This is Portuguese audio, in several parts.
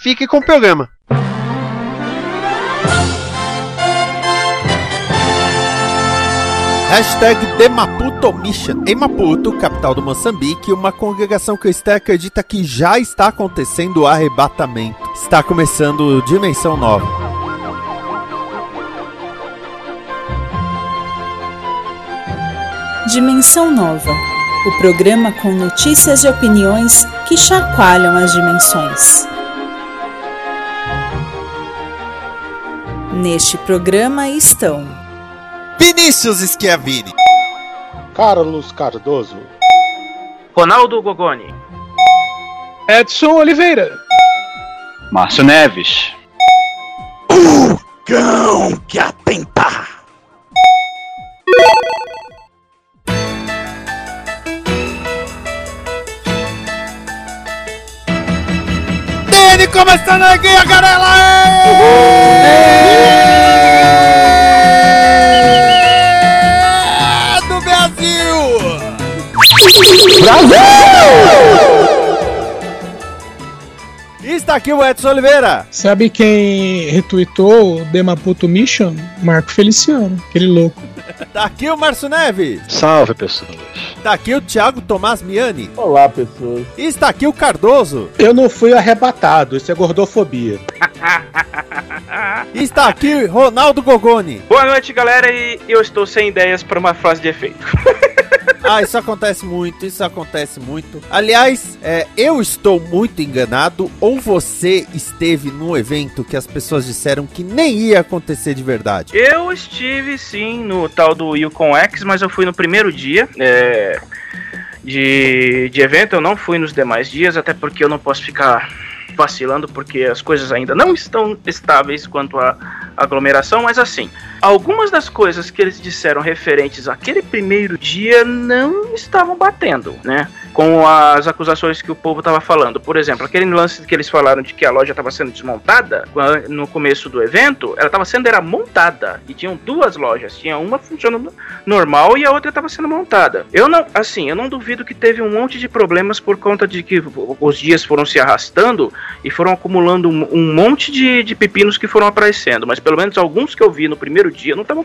fique com o programa. Hashtag The Maputo Mission. Em Maputo, capital do Moçambique, uma congregação cristã acredita que já está acontecendo o arrebatamento. Está começando Dimensão Nova. Dimensão Nova o programa com notícias e opiniões que chacoalham as dimensões. Neste programa estão Vinícius Schiavini, Carlos Cardoso, Ronaldo Gogoni, Edson Oliveira, Márcio Neves, o cão que atenta. Começando aqui a Carela! É do Brasil! Brasil! Está aqui o Edson Oliveira. Sabe quem retweetou o Demaputo Mission? Marco Feliciano, aquele louco. Tá aqui o Márcio Neves. Salve, pessoas. Tá aqui o Thiago Tomás Miani. Olá, pessoas. E está aqui o Cardoso. Eu não fui arrebatado, isso é gordofobia. está aqui Ronaldo Gogoni. Boa noite, galera, e eu estou sem ideias para uma frase de efeito. ah, isso acontece muito, isso acontece muito. Aliás, é, eu estou muito enganado, ou você esteve no evento que as pessoas disseram que nem ia acontecer de verdade? Eu estive sim no tal do Yukon X, mas eu fui no primeiro dia. É, de, de evento, eu não fui nos demais dias, até porque eu não posso ficar vacilando porque as coisas ainda não estão estáveis quanto à aglomeração, mas assim, algumas das coisas que eles disseram referentes àquele primeiro dia não estavam batendo, né? Com as acusações que o povo estava falando. Por exemplo, aquele lance que eles falaram de que a loja estava sendo desmontada no começo do evento, ela estava sendo era montada e tinham duas lojas, tinha uma funcionando normal e a outra estava sendo montada. Eu não, assim, eu não duvido que teve um monte de problemas por conta de que os dias foram se arrastando e foram acumulando um, um monte de, de, pepinos que foram aparecendo. Mas pelo menos alguns que eu vi no primeiro dia não estavam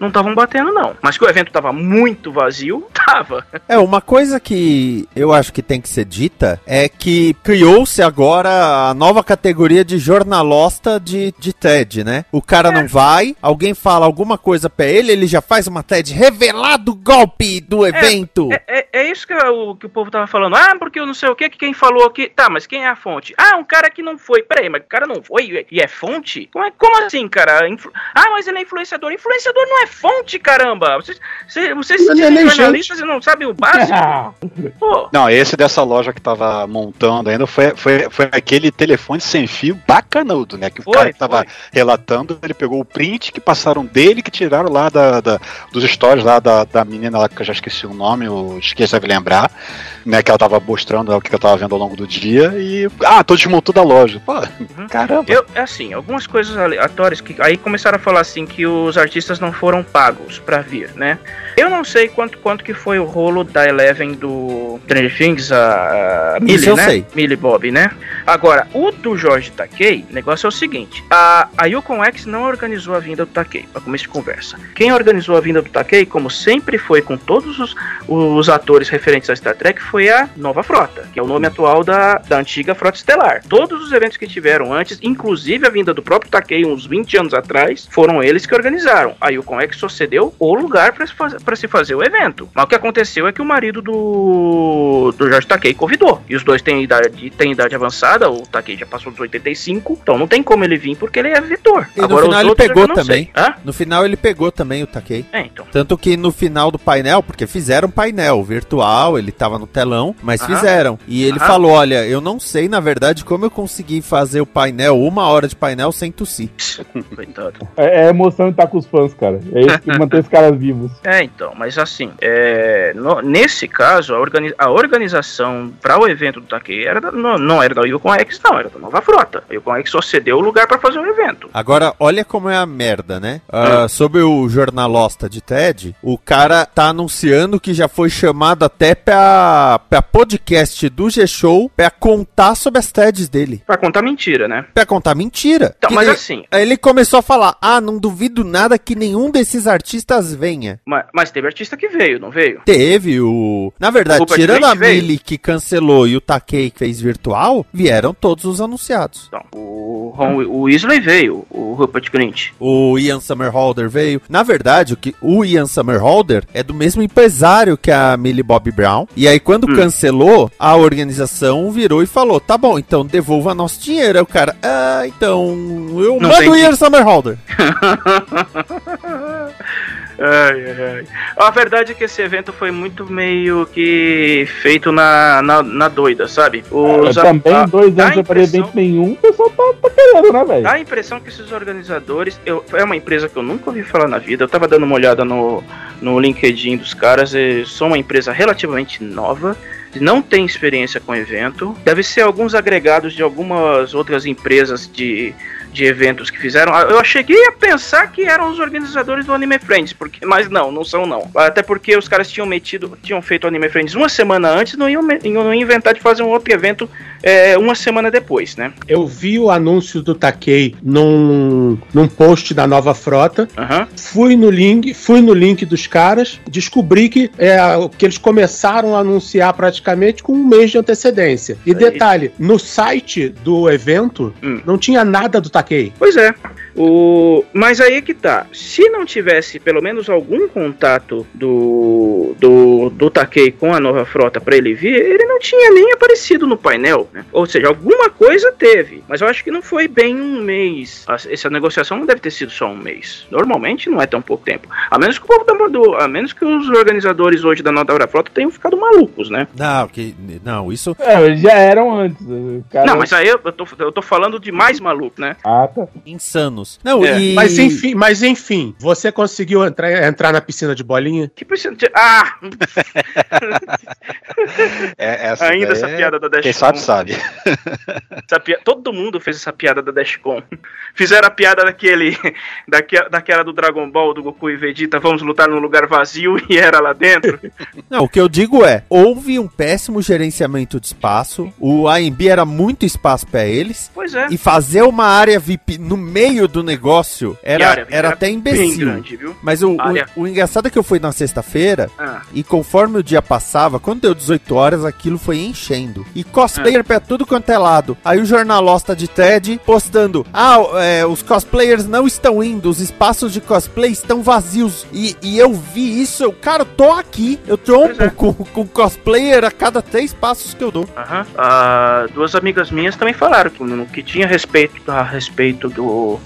não estavam batendo, não. Mas que o evento estava muito vazio, tava. É, uma coisa que eu acho que tem que ser dita é que criou-se agora a nova categoria de jornalosta de, de TED, né? O cara é. não vai, alguém fala alguma coisa pra ele, ele já faz uma TED revelado golpe do evento. É, é, é isso que o, que o povo tava falando. Ah, porque eu não sei o que, que quem falou aqui. Tá, mas quem é a fonte? Ah, um cara que não foi. Peraí, mas o cara não foi e é fonte? Como, é, como assim, cara? Influ... Ah, mas ele é influenciador. Influenciador não é fonte, caramba. Vocês, vocês, vocês é nem jornalistas e não sabem o básico? Pô. Não, esse dessa loja que tava montando ainda foi, foi, foi aquele telefone sem fio bacanudo, né? Que o Foi, cara que tava foi. relatando, ele pegou o print que passaram dele, que tiraram lá da, da- dos stories lá da, da menina lá, que eu já esqueci o nome, eu esqueci de lembrar, né? Que ela tava mostrando o que eu tava vendo ao longo do dia e. Ah, tô desmontando a loja. Pô, caramba. Eu, é assim, algumas coisas aleatórias que aí começaram a falar assim que os artistas não foram pagos pra vir, né? Eu não sei quanto quanto que foi o rolo da Eleven do Stranger Things, a, a Isso Millie, eu né? sei. Millie Bob, né? Agora, o do Jorge Takei, o negócio é o seguinte: a, a Yukon X não organizou a vinda do Takei, pra começo de conversa. Quem organizou a vinda do Takei, como sempre foi com todos os, os atores referentes a Star Trek, foi a Nova Frota, que é o nome atual da, da antiga Frota Estelar. Todos os eventos que tiveram antes, inclusive a vinda do próprio Takei uns 20 anos atrás, foram eles que organizaram. A Yukon X só cedeu o lugar pra se, faz, se fazer o evento. Mas o que aconteceu é que o marido do, do Jorge Takei convidou. E os dois têm idade, têm idade avançada, o Takei já passou dos 85, então não tem como ele vir porque ele é vetor. E no Agora, final os ele pegou também. No final ele pegou também o Takei. É, então. Tanto que no final do painel, porque fizeram um painel virtual, ele tava no telão, mas Aham. fizeram. E ele Aham. falou: olha, eu não sei, na verdade, como eu consegui fazer o painel, uma hora de painel sem tossir. Coitado. É, é a emoção de estar com os fãs, cara. É isso que mantém os caras vivos. É, então, mas assim, é, no- nesse caso, a, organi- a organização para o evento do Takei era da- não, não era da Yukon X, não, era da Nova Frota. A Yukon X só cedeu o lugar para fazer o evento. Agora, olha como é a merda, né? Ah, sobre o jornalosta de TED, o cara tá anunciando que já foi chamado até pra, pra podcast do G-Show pra contar sobre as TEDs dele. Pra contar mentira, né? Pra contar mentira. Então, mas nem- assim- ele começou a falar: ah, não duvido nada que nenhum desses artistas venha. Mas, mas teve artista que veio, não veio? Teve o. Na verdade, tirando a. Mili que cancelou e o Takei que fez virtual, vieram todos os anunciados. Então, o, Ron, o Weasley veio, o Rupert Grint. O Ian Somerhalder veio. Na verdade, o, que, o Ian Somerhalder é do mesmo empresário que a Millie Bobby Brown. E aí, quando Hum. cancelou, a organização virou e falou: tá bom, então devolva nosso dinheiro. Aí o cara, ah, então eu Não mando o Ian que- Somerhalder. Ai, ai, ai. A verdade é que esse evento foi muito meio que feito na, na, na doida, sabe? Os, também, a- dois anos a sem fazer impressão- evento nenhum, o pessoal tá, tá querendo, né, velho? Dá a impressão que esses organizadores. Eu, é uma empresa que eu nunca ouvi falar na vida. Eu tava dando uma olhada no, no LinkedIn dos caras. E são uma empresa relativamente nova. Não tem experiência com evento. Deve ser alguns agregados de algumas outras empresas de, de eventos que fizeram. Eu cheguei a pensar que eram os organizadores do Anime Friends, porque, mas não, não são não. Até porque os caras tinham metido, tinham feito o Anime Friends uma semana antes, não iam, iam inventar de fazer um outro evento é, uma semana depois, né? Eu vi o anúncio do Takei num, num post da Nova Frota. Aham. Fui no link, fui no link dos caras, descobri que, é, que eles começaram a anunciar praticamente com um mês de antecedência. E detalhe, no site do evento Hum. não tinha nada do Takei. Pois é. O... Mas aí é que tá. Se não tivesse pelo menos algum contato do, do, do Takei com a nova frota pra ele vir, ele não tinha nem aparecido no painel. Né? Ou seja, alguma coisa teve. Mas eu acho que não foi bem um mês. Essa negociação não deve ter sido só um mês. Normalmente não é tão pouco tempo. A menos que o povo da, do, a menos que os organizadores hoje da nova frota tenham ficado malucos, né? Não, que, não, isso. É, eles já eram antes. o cara- Não, mas aí eu, tô, eu tô falando de mais maluco, né? Ah, tá. Insanos. Não, É, e. Mas enfim, mas enfim, você conseguiu entrar, entrar na piscina de bolinha? Que precisa de... Ah! É, essa Ainda essa é- piada da Dash Quem sabe, sabe. Essa pia- Todo mundo fez essa piada da Dashcon. Fizeram a piada daquele. daque- daquela do Dragon Ball, do Goku e Vegeta, vamos lutar num lugar vazio e era lá dentro. Não, o que eu digo é, houve um péssimo gerenciamento de espaço, o AMB era muito espaço pra eles, Pois é. e fazer uma área VIP no meio do negócio era, área era até Bem imbecil. grande, viu? Mas o, o, o engraçado é que eu fui na sexta-feira Ah, e conforme o dia passava, quando deu 18 horas, aquilo foi enchendo. E cosplayer pra tudo quanto é lado. Aí o jornalosta de TED postando: Ah, é, os cosplayers não estão indo, os espaços de cosplay estão vazios. E, e eu vi isso, eu, cara, eu tô aqui. Eu trompo é. com, com cosplayer a cada três passos que eu dou. aham. Ah, duas amigas minhas também falaram que que tinha respeito a respeito do.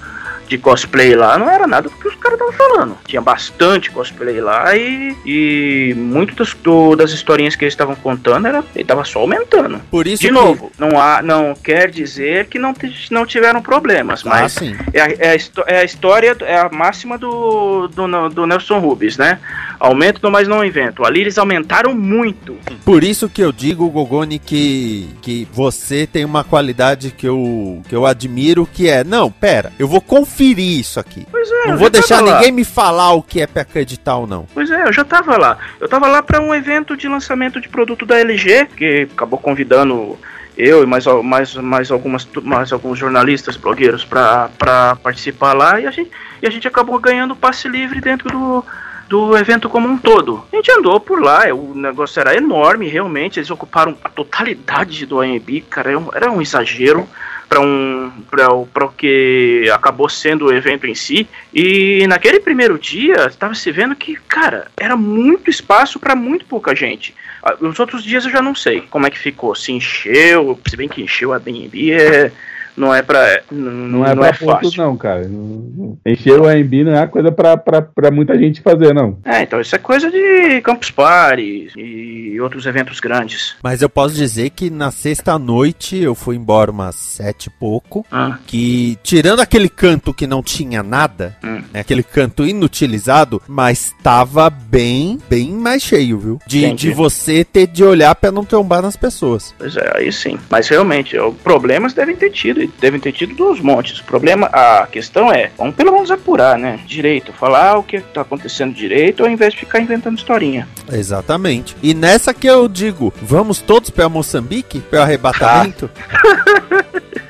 De cosplay lá, não era nada do que os caras estavam falando. Tinha bastante cosplay lá e, e muito das, do- das historinhas que eles estavam contando era, ele tava só aumentando. Por isso De que- novo, não, há, não quer dizer que não, não tiveram problemas, Ah, mas sim. é, a, é, a, é a história, é a máxima do, do, do Nelson Rubens, né? Aumento, mas não invento. Ali eles aumentaram muito. Por isso que eu digo, Gogoni, que, que você tem uma qualidade que eu, que eu admiro, que é, não, pera, eu vou conferir isso aqui. Pois é, Não vou deixar tava lá. ninguém me falar o que é pra acreditar ou não. Pois é, eu já tava lá. Eu tava lá para um evento de lançamento de produto da LG, que acabou convidando eu e mais, mais, mais, algumas, mais alguns jornalistas, blogueiros para participar lá e a, gente, e a gente acabou ganhando passe livre dentro do, do evento como um todo. A gente andou por lá, é, o negócio era enorme, realmente. Eles ocuparam a totalidade do AMB, cara, era um, era um exagero para um para o que acabou sendo o evento em si. E naquele primeiro dia estava se vendo que cara era muito espaço para muito pouca gente. Ah, os outros dias eu já não sei como é que ficou se encheu se bem que encheu a DNB é não é pra. Não, Não é pra pontos, fácil. não, cara. Não- não- Encher o AMB não é uma coisa pra, pra, pra muita gente fazer, não. É, então isso é coisa de Campus Party e outros eventos grandes. Mas eu posso dizer que na sexta noite eu fui embora umas sete e pouco. Ah. Que, tirando aquele canto que não tinha nada, Hum. né, aquele canto inutilizado, mas tava bem, bem mais cheio, viu? De, Entendi. de você ter de olhar pra não trombar nas pessoas. Pois é, aí sim. Mas realmente, problemas devem ter tido, devem ter tido dos montes. O problema, a questão é, vamos pelo menos apurar, né? Direito, falar o que tá acontecendo direito, ao invés de ficar inventando historinha. Exatamente. E nessa que eu digo, vamos todos pra Moçambique? Pra arrebatamento?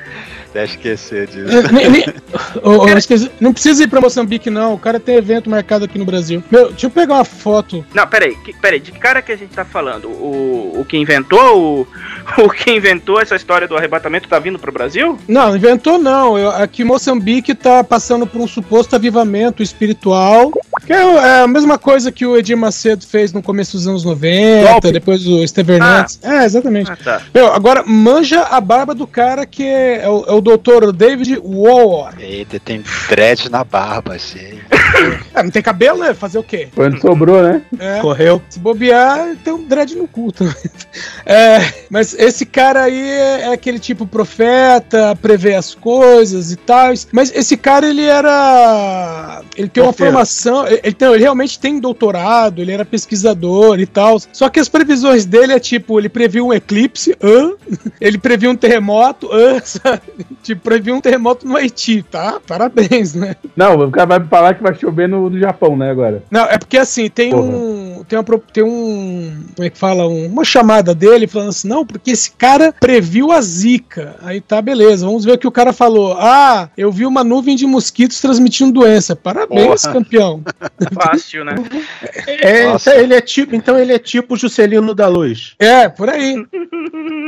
Até esquecer disso. Nem- nem- Ô, ô, esqueci- não precisa ir pra Moçambique, não. O cara tem evento marcado aqui no Brasil. Meu, deixa eu pegar uma foto. Não, peraí, que, peraí, de que cara que a gente tá falando? O, o que inventou o, o que inventou essa história do arrebatamento tá vindo pro Brasil? Não, inventou não. Eu, aqui Moçambique tá passando por um suposto avivamento espiritual. Que é, é a mesma coisa que o Edir Macedo fez no começo dos anos 90, Golpe. depois o Steve Hernandes. É, exatamente. Ah, tá. Meu, agora manja a barba do cara que é, é o, é o doutor David War. Eita, tem dread na barba, assim. É, não tem cabelo, né? Fazer o quê? Onde sobrou, né? É. Correu. Se bobear, tem um dread no cu também. É, mas esse cara aí é, é aquele tipo profeta, prevê as coisas e tal. Mas esse cara, ele era. Ele tem uma formação. Ele, ele, não, ele realmente tem doutorado, ele era pesquisador e tal. Só que as previsões dele é tipo: ele previu um eclipse, hã? ele previu um terremoto, hã? sabe? Tipo, previu um terremoto no Haiti, tá? Parabéns, né? Não, o cara vai falar que vai chover no, no Japão, né, agora? Não, é porque assim, tem Porra. um. Tem, uma, tem um. Como é que fala? Um- uma chamada dele falando assim, não, porque esse cara previu a zica. Aí tá, beleza. Vamos ver o que o cara falou. Ah, eu vi uma nuvem de mosquitos transmitindo doença. Parabéns, Porra. campeão. Fácil, né? É, então ele é tipo, então ele é tipo o Juscelino da Luz. É, por aí.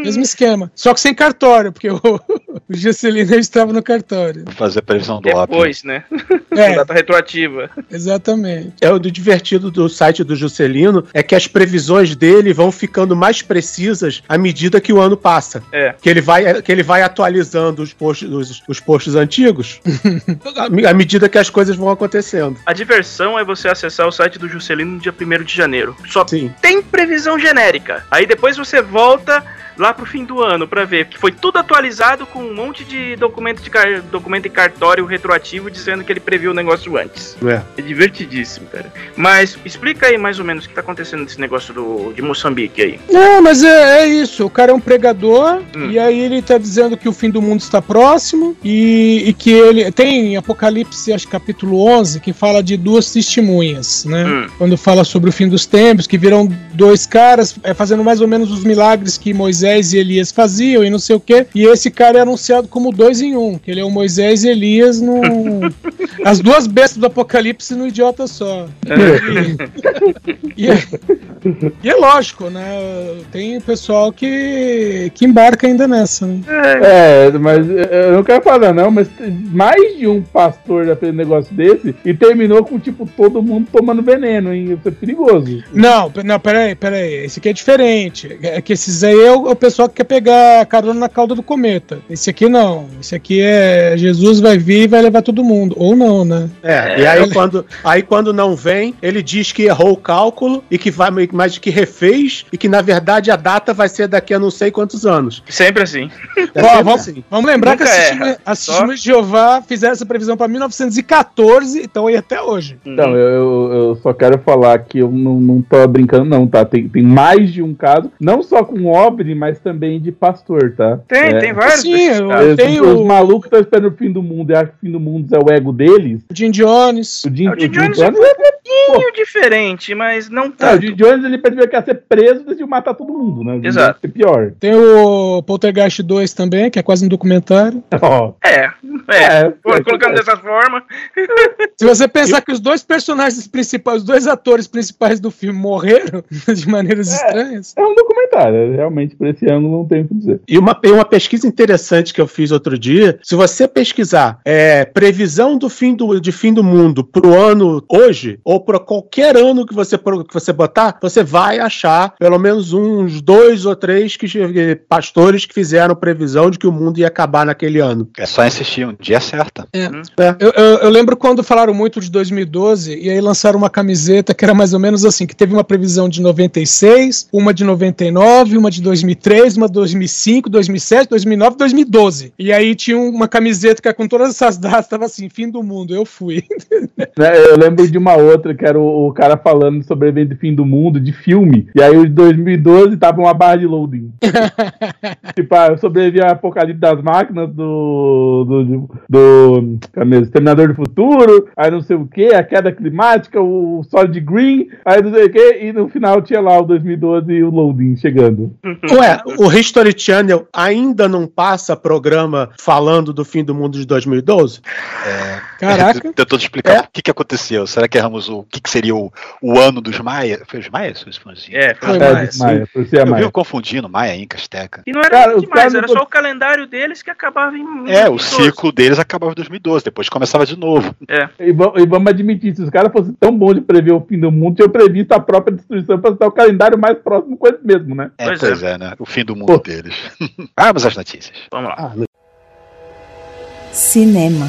Mesmo esquema. Só que sem cartório, porque o, o Juscelino estava no cartório. Vou fazer previsão do óbvio. Depois, né? É, Data retroativa. exatamente. É o do divertido do site do Juscelino é que as previsões dele vão ficando mais precisas à medida que o ano passa. É. Que ele vai, que ele vai atualizando os posts, os, os posts antigos à, à medida que as coisas vão acontecendo. A diversão é você acessar o site do Juscelino no dia 1 de janeiro. Só Sim. tem previsão genérica. Aí depois você volta lá pro fim do ano pra ver que foi tudo atualizado com um monte de documento de car- documento em cartório retroativo dizendo que ele previu o negócio antes. É. É divertidíssimo, cara. Mas explica aí mais ou menos o que tá acontecendo nesse negócio do, de Moçambique aí. Não, mas é, é isso. O cara é um pregador Hum. e aí ele tá dizendo que o fim do mundo está próximo e, e que ele tem em Apocalipse, acho que capítulo 11, que fala de duas testemunhas, né? Hum. Quando fala sobre o fim dos tempos, que viram dois caras é, fazendo mais ou menos os milagres que Moisés e Elias faziam e não sei o quê. E esse cara é anunciado como dois em um, que ele é o Moisés e Elias no as duas bestas do Apocalipse no idiota só. E, e é, e é lógico, né? Tem o pessoal que, que embarca ainda nessa, né? É, mas eu não quero falar não, mas mais de um pastor já fez um negócio desse e terminou com, tipo, todo mundo tomando veneno, hein? Isso é perigoso. Não, não, peraí, peraí. Esse aqui é diferente. É que esses aí é o, é o pessoal que quer pegar carona na cauda do cometa. Esse aqui não. Esse aqui é Jesus vai vir e vai levar todo mundo. Ou não, né? É, e aí quando, aí quando não vem, ele diz que errou o cálculo e que vai, mas que refez e que na verdade a data vai ser daqui a não sei quantos anos. Sempre assim. É Ó, sempre vamos, assim. vamos lembrar Nunca que as só- de Jeová fizeram essa previsão para 1914, então aí até hoje. Então, eu, eu- eu só quero falar que eu não, não tô brincando, não, tá? Tem, tem mais de um caso, não só com Obre, mas também de pastor, tá? Tem, É. tem vários. Sim, eu- caras. Os, os o- malucos estão esperando o fim do mundo e acham que o fim do mundo é o ego deles. O Jim Jones. O Jim, Ah, o Jim o Jim Jones Jones, é um pouquinho diferente, mas não o tanto. Jim Jones ele percebeu que ia ser preso e decidiu matar todo mundo, né? O Exato. Ser pior. Tem o Poltergeist 2 também, que é quase um documentário. Ó, É, É, colocando dessa forma. Se você pensar que os dois personagens principais, os dois atores principais do filme morreram de maneiras estranhas. É um documentário, realmente, por esse ângulo não tem o que dizer. E uma, uma pesquisa interessante que eu fiz outro dia, se você pesquisar é, previsão do fim do, de fim do mundo pro ano hoje, ou para qualquer ano que você, que você botar, você vai achar pelo menos uns dois ou três que, pastores que fizeram previsão de que o mundo ia acabar naquele ano. É só insistir, um dia acerta. É. Eu, eu- eu lembro quando falaram muito de 2012 e aí lançaram uma camiseta que era mais ou menos assim, que teve uma previsão de 96, uma de 99, uma de 2003, uma de 2005, 2007, 2009, 2012. E aí tinha uma camiseta que com todas essas datas tava assim, fim do mundo, eu fui. Né, Eu lembro de uma outra que era o, o cara falando sobre o evento de fim do mundo de filme. E aí, o de 2012 tava uma barra de loading. tipo, ah, eu sobrevivi ao apocalipse das máquinas do. do. do, do? Exterminador do Futuro. Aí não sei o que, a queda climática, o Solid Green. Aí não sei o que. E no final tinha lá o 2012 e o loading chegando. Ué, o History Channel ainda não passa programa falando do fim do mundo de 2012? Caraca. Tentou te explicar o que, que aconteceu. Será que erramos o, o que, que seria o, o ano dos Maia? Foi os Maias? Os? É, foi É, mais. de Maia, Eu Maia. vivo confundindo Maia, Inca, Azteca. E não era Cara, os demais, era só o calendário deles que acabava em. É, o 2012. ciclo deles acabava em 2012, depois começava de novo. E, va- e vamos admitir, se os caras fossem tão bons de prever o fim do mundo, tinham previsto a própria destruição para estar o calendário mais próximo com eles mesmo, né? É, Pois pois, é. é. né? O fim do mundo deles. Vamos às notícias. Vamos lá. Cinema.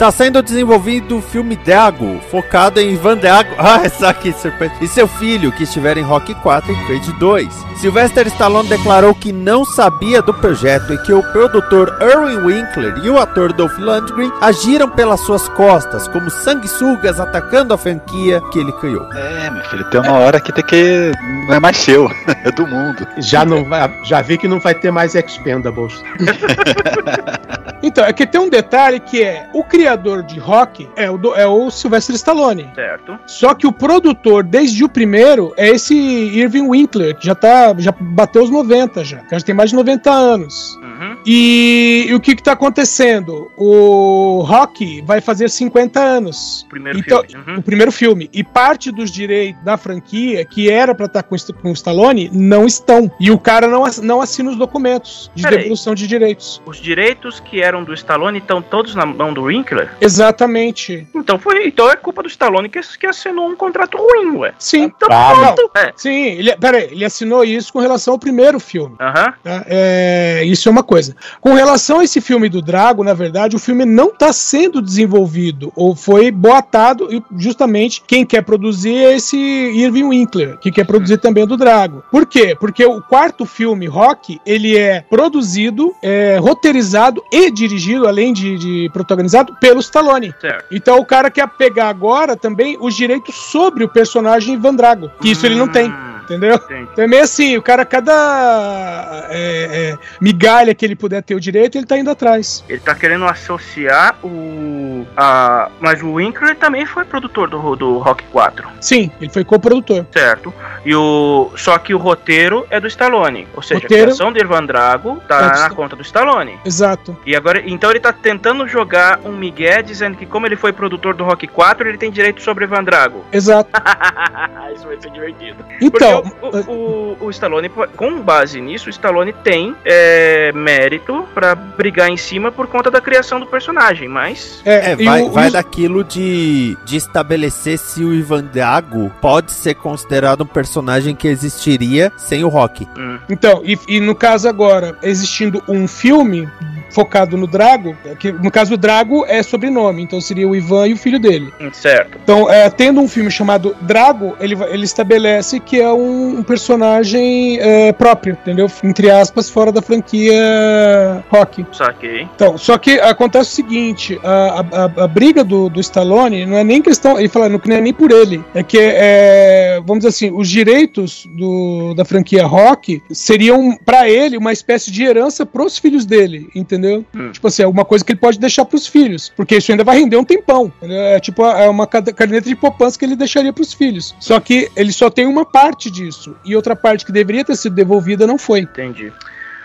Está sendo desenvolvido o filme Dago, focado em Ivan Dago. Ah, essa que surpresa. E seu filho, que estiver em Rock 4 e Creed 2. Sylvester Stallone declarou que não sabia do projeto e que o produtor Erwin Winkler e o ator Dolph Lundgren agiram pelas suas costas, como sanguessugas atacando a franquia que ele criou. É, meu filho, tem uma hora que tem que. Não é mais seu, é do mundo. Já, não vai, já vi que não vai ter mais Expendables. Então, é que tem um detalhe que é o criador de rock é o, do- é o Sylvester Stallone. Certo. Só que o produtor, desde o primeiro, é esse Irving Winkler, que já tá. Já bateu os 90 já. Já tem mais de 90 anos. Uhum. E, e o que que tá acontecendo? O Rock vai fazer 50 anos. Primeiro Então, filme. Uhum. O primeiro filme. E parte dos direitos da franquia, que era pra estar com, o St- com o Stallone, não estão. E o cara não, não assina os documentos de Peraí. devolução de direitos. Os direitos que eram do Stallone estão todos na mão do Winkler? Exatamente. Então foi. Então é culpa do Stallone que, que assinou um contrato ruim, ué. Sim. Então Ah, pronto. É. Sim, ele, peraí, ele assinou isso com relação ao primeiro filme. Tá? É, isso é uma coisa. Com relação a esse filme do Drago, na verdade, o filme não está sendo desenvolvido, ou foi boatado, e justamente quem quer produzir é esse Irving Winkler, que quer produzir também o do Drago. Por quê? Porque o quarto filme, Rock, ele é produzido, é, roteirizado e dirigido, além de, de protagonizado, pelo Stallone. Certo. Então o cara quer pegar agora também os direitos sobre o personagem Ivan Drago, que isso ele não tem. Entendeu? entendi. Então é meio assim, o cara, cada é, é, migalha que ele puder ter o direito, ele tá indo atrás. Ele tá querendo associar o. A, mas o Winkler também foi produtor do, do Rock 4, Sim, ele foi coprodutor. certo? E o. Só que o roteiro é do Stallone. Ou seja, Roteiro- a criação do Irvan Drago tá É do na conta do Stallone. Exato. E agora, então ele tá tentando jogar um migué dizendo que como ele foi produtor do Rock 4, ele tem direito sobre Ivan Drago. Exato. Isso vai ser divertido. Então, o, o, o, o Stallone, com base nisso, o Stallone tem é, mérito pra brigar em cima por conta da criação do personagem, mas. É, e vai, o- vai o- daquilo de, de estabelecer se o Ivan Drago pode ser considerado um personagem que existiria sem o Rock. hum, Então, e, e no caso agora, existindo um filme focado no Drago, que no caso o Drago é sobrenome, então seria o Ivan e o filho dele. certo. Então, é, tendo um filme chamado Drago, ele, ele estabelece que é um, um personagem é, próprio, entendeu? Entre aspas, fora da franquia Rock. Saquei. Então, só que acontece o seguinte: a, a- a- briga do, do Stallone não é nem questão. Ele fala, não é nem por ele. É que, é, vamos dizer assim, os direitos do, da franquia Rock seriam, pra ele, uma espécie de herança pros filhos dele, entendeu? Hum. Tipo assim, é uma coisa que ele pode deixar pros filhos, porque isso ainda vai render um tempão. entendeu? É tipo é uma cade- caderneta de poupança que ele deixaria pros filhos. Só que ele só tem uma parte disso, e outra parte que deveria ter sido devolvida não foi. Entendi.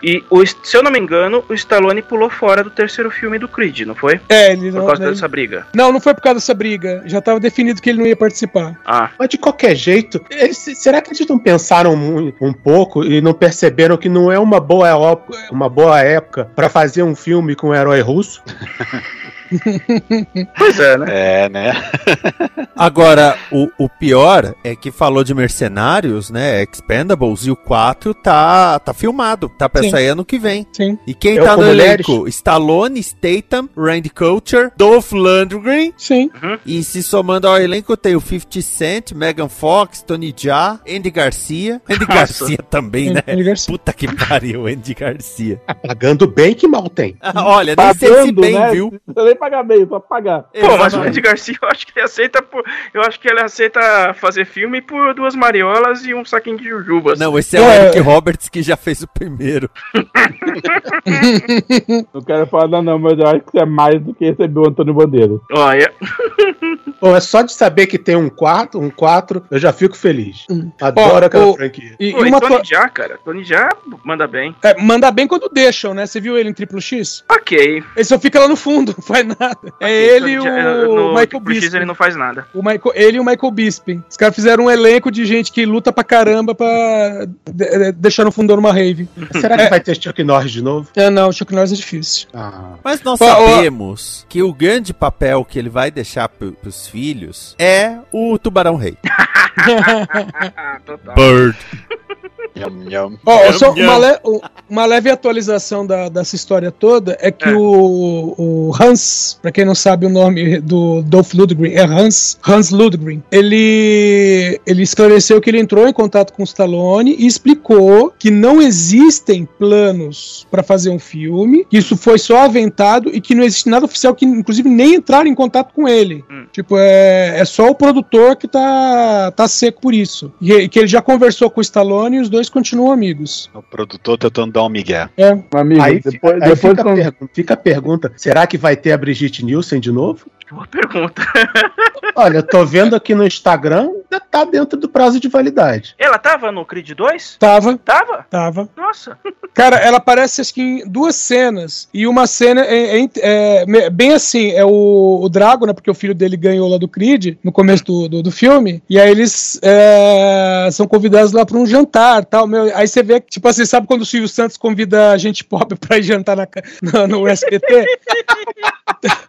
E, o, se eu não me engano, o Stallone pulou fora do terceiro filme do Creed, não foi? É, ele Por não. causa ele- dessa briga. Não, não foi por causa dessa briga. Já tava definido que ele não ia participar. Ah, Mas de qualquer jeito, eles- será que eles não pensaram mu- um, pouco e não perceberam que não é uma boa, uma boa época pra fazer um filme com um herói russo? pois é, né? É, né? Agora, o, o pior é que falou de Mercenários, né? Expendables, e o 4 tá, tá filmado. Tá pra Sim. sair ano que vem. Sim. E quem Eu tá com no mulheres? elenco? Stallone, Statham, Randy Couture, Dolph Lundgren. Sim. E se somando ao elenco tem o 50 Cent, Megan Fox, Tony Jaa, Andy Garcia. Andy Garcia também, né? Andy Garcia. Puta que pariu, Andy Garcia. Pagando bem que mal tem. Ah, Olha, nem sei se Pagando, bem, né? viu? Pagar bem, só pagar. Pô, mas o. Andy Garcia, eu acho que ele aceita por. Eu acho que ele aceita fazer filme por duas mariolas e um saquinho de jujubas. Não, esse é o é- Eric Roberts que já fez o primeiro. Não quero falar não, não, mas eu acho que isso é mais do que receber o Antônio Bandeira. Olha, Pô, é só de saber que tem um 4, um 4, eu já fico feliz. Hum. Adoro aquela o- franquia. E, pô, e uma Tony to- Jaa, cara. Tony Jaa manda bem. é, manda bem quando deixam, né? Você viu ele em Triplo X? Ok. Ele só fica lá no fundo, não faz nada. É ele e o Jaa, eh, no Michael Bisping. ele não faz nada. O Michael, ele e o Michael Bisping. Os caras fizeram um elenco de gente que luta pra caramba pra de- de- deixar no fundão numa rave. Será que vai ter Chuck Norris de novo? É, não, o Chuck Norris é difícil. Ah. Mas nós Ó, ó. sabemos que o grande papel que ele vai deixar pro, pros filhos é o Tubarão Rei. Bird. Nham. Ó, Nham, só uma, le- um- uma leve atualização da- dessa história toda é que É. o, o Hans, pra quem não sabe o nome do Dolph Lundgren, é Hans, Hans Lundgren. Ele, ele esclareceu que ele entrou em contato com o Stallone e explicou que não existem planos pra fazer um filme, que isso foi só aventado e que não existe nada oficial, que inclusive nem entraram em contato com ele. Hum. Tipo, é, é só o produtor que tá, tá seco por isso. E, que ele já conversou com o Stallone e os dois continuam amigos. O produtor tentando dar um migué. É. Meu amigo, Aí, depois, aí depois fica, a quando- pergunta, fica a pergunta: será que vai ter a Brigitte Nielsen de novo? Boa pergunta. Olha, eu tô vendo aqui no Instagram, ainda tá dentro do prazo de validade. Ela tava no Creed 2? Tava, Tava? tava. Nossa. Cara, ela aparece acho que em duas cenas. E uma cena é, é- é bem assim: é o, o Drago, né? Porque o filho dele ganhou lá do Creed no começo do, do, do filme. E aí eles é, são convidados lá pra um jantar tal. Meu, aí você vê que, tipo assim, sabe quando o Silvio Santos convida a gente pobre pra ir jantar na, no, no SBT?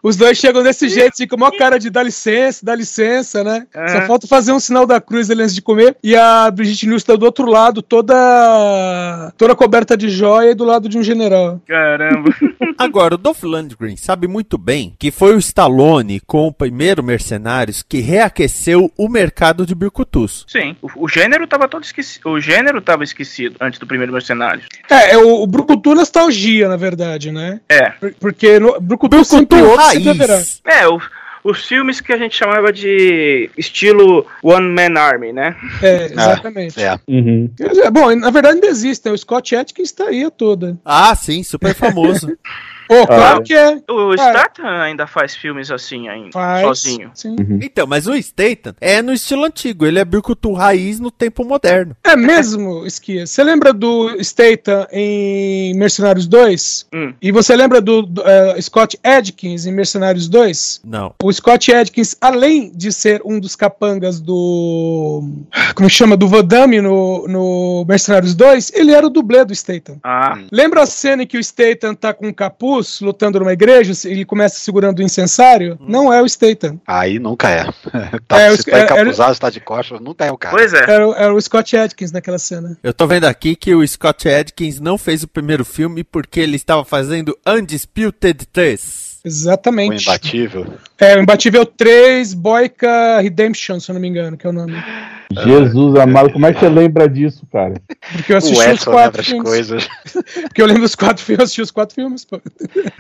Os dois chegam desse jeito, assim, com a maior cara de dá licença, dá licença, né? É. Só falta fazer um sinal da cruz ali antes de comer. E a Brigitte Nielsen tá do outro lado, toda toda coberta de joia e do lado de um general. Caramba. Agora, o Dolph Lundgren sabe muito bem que foi o Stallone com o primeiro Mercenários que reaqueceu o mercado de Birkutus. Sim. O, o gênero tava todo esquecido. O gênero tava esquecido antes do primeiro mercenário. É, é o, o Brucutu nostalgia, na verdade, né? É. Por- Porque no, Brucutu Brucutu sempre haverá. raiz. É, o- os filmes que a gente chamava de estilo One Man Army, né? É, exatamente. É. Uhum. Bom, na verdade ainda existem. O Scott Atkins tá aí a toda. Ah, sim, super famoso. Pô, claro é. que é. O. Statham ainda faz filmes assim ainda, Faz. sozinho. Sim. então, mas o Statham é no estilo antigo, ele é Birkutu raiz no tempo moderno. É mesmo, Esquia. Você lembra do Statham em Mercenários 2? Hum. E você lembra do, do, eh, Scott Adkins em Mercenários 2? Não. O Scott Adkins, além de ser um dos capangas do. Como chama? Do Van Damme no, no Mercenários 2, ele era o dublê do Statham. Ah, Lembra a cena em que o Statham tá com um capuz lutando numa igreja e ele começa segurando o incensário? Não é o Statham. Aí nunca é. tá, É, se os- tá é, encapuzado, se tá de costas, nunca é o cara. pois é. Era, o- era o Scott Adkins naquela cena. Eu tô vendo aqui que o Scott Adkins não fez o primeiro filme porque ele estava fazendo Undisputed 3. O Exatamente. imbatível. É, o Imbatível 3 Boyka Redemption, se eu não me engano, que é o nome. Jesus amado, como é que você lembra disso, cara? Porque eu assisti os quatro filmes. coisas. Porque eu lembro dos quatro filmes, eu assisti os quatro filmes, pô.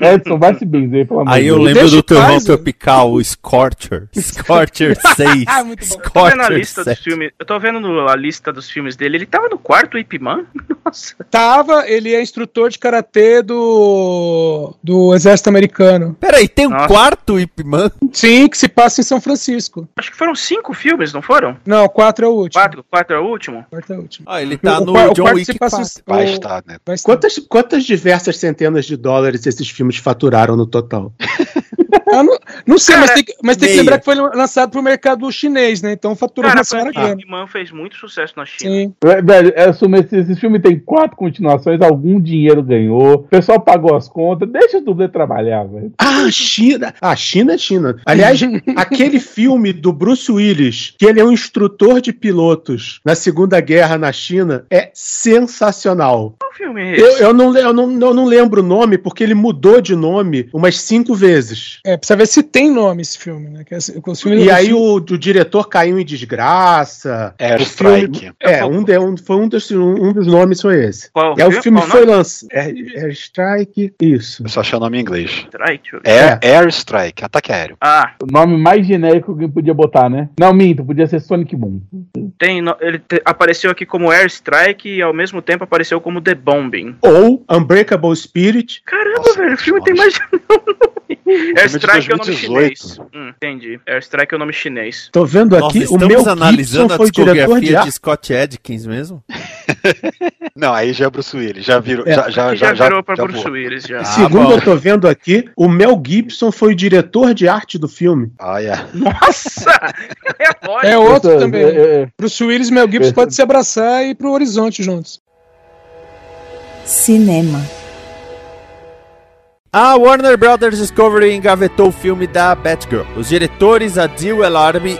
Edson, vai se benzer, pelo amor Aí eu lembro Deixa do terror paz, tropical, o Scorcher. Scorcher 6. Ah, muito bom. Eu tô vendo a Scorcher lista dos 7. filmes. Eu tô vendo a lista dos filmes dele. Ele tava no quarto Ip Man? Nossa. Tava, ele é instrutor de karatê do, do exército americano. Peraí, tem um Nossa. quarto Ip Man? Sim, que se passa em São Francisco. Acho que foram cinco filmes, não foram? Não, quatro é o último. Quatro? Quatro é o último? Quatro é o último. Ah, ele tá O no o John Wick se passa 4. Vai o- estar, né? vai estar. Quantas, quantas diversas centenas de dólares esses filmes faturaram no total? Ah, não, não sei, Cara, mas tem, que, mas tem que lembrar que foi lançado pro mercado chinês, né? Então faturou Cara, uma senhora pra grana. mim, Man fez muito sucesso na China. Sim. É, Velho, eu assumo esse, esse filme tem quatro continuações, algum dinheiro ganhou, o pessoal pagou as contas, deixa o dublê trabalhar, velho. Ah, China! Ah, China é China. Aliás, aquele filme do Bruce Willis, que ele é um instrutor de pilotos na Segunda Guerra na China, é sensacional. Qual filme é esse? Eu, eu, não, eu, não, eu não lembro o nome, porque ele mudou de nome umas cinco vezes. É, precisa ver se tem nome esse filme, né? Que é, os filmes, E aí o, o diretor caiu em desgraça. Airstrike. É, um, de, um, foi um dos, um dos nomes foi esse. Qual É, o filme Qual foi lançado. É, Airstrike, isso. Eu só achei o nome em inglês. Strike, eu ver. Air, Airstrike, ataque aéreo. Ah, O nome mais genérico que podia botar, né? Não, minto, podia ser Sonic Boom. tem, no- ele te- apareceu aqui como Airstrike e ao mesmo tempo apareceu como The Bombing. Ou Unbreakable Spirit. Caramba, Nossa, velho, o filme tem mais de um nome. Airstrike é o nome 2018. chinês. Hum, entendi. Airstrike é o nome chinês. Tô vendo Nossa, aqui, o estamos meu analisando Gibson a foi diretor de de. Scott Adkins mesmo? Não, aí já é Bruce Willis, já virou. É, já, já, já, já, virou pra já Bruce voou. Willis já. Ah, Segundo bom. eu tô vendo aqui, o Mel Gibson foi o diretor de arte do filme. Olha. Nossa! É lógico. É outro Essa- também. é, é, Bruce Willis e Mel Gibson podem se abraçar e ir pro horizonte juntos. Cinema. A Warner Brothers Discovery engavetou o filme da Batgirl. Os diretores Adil El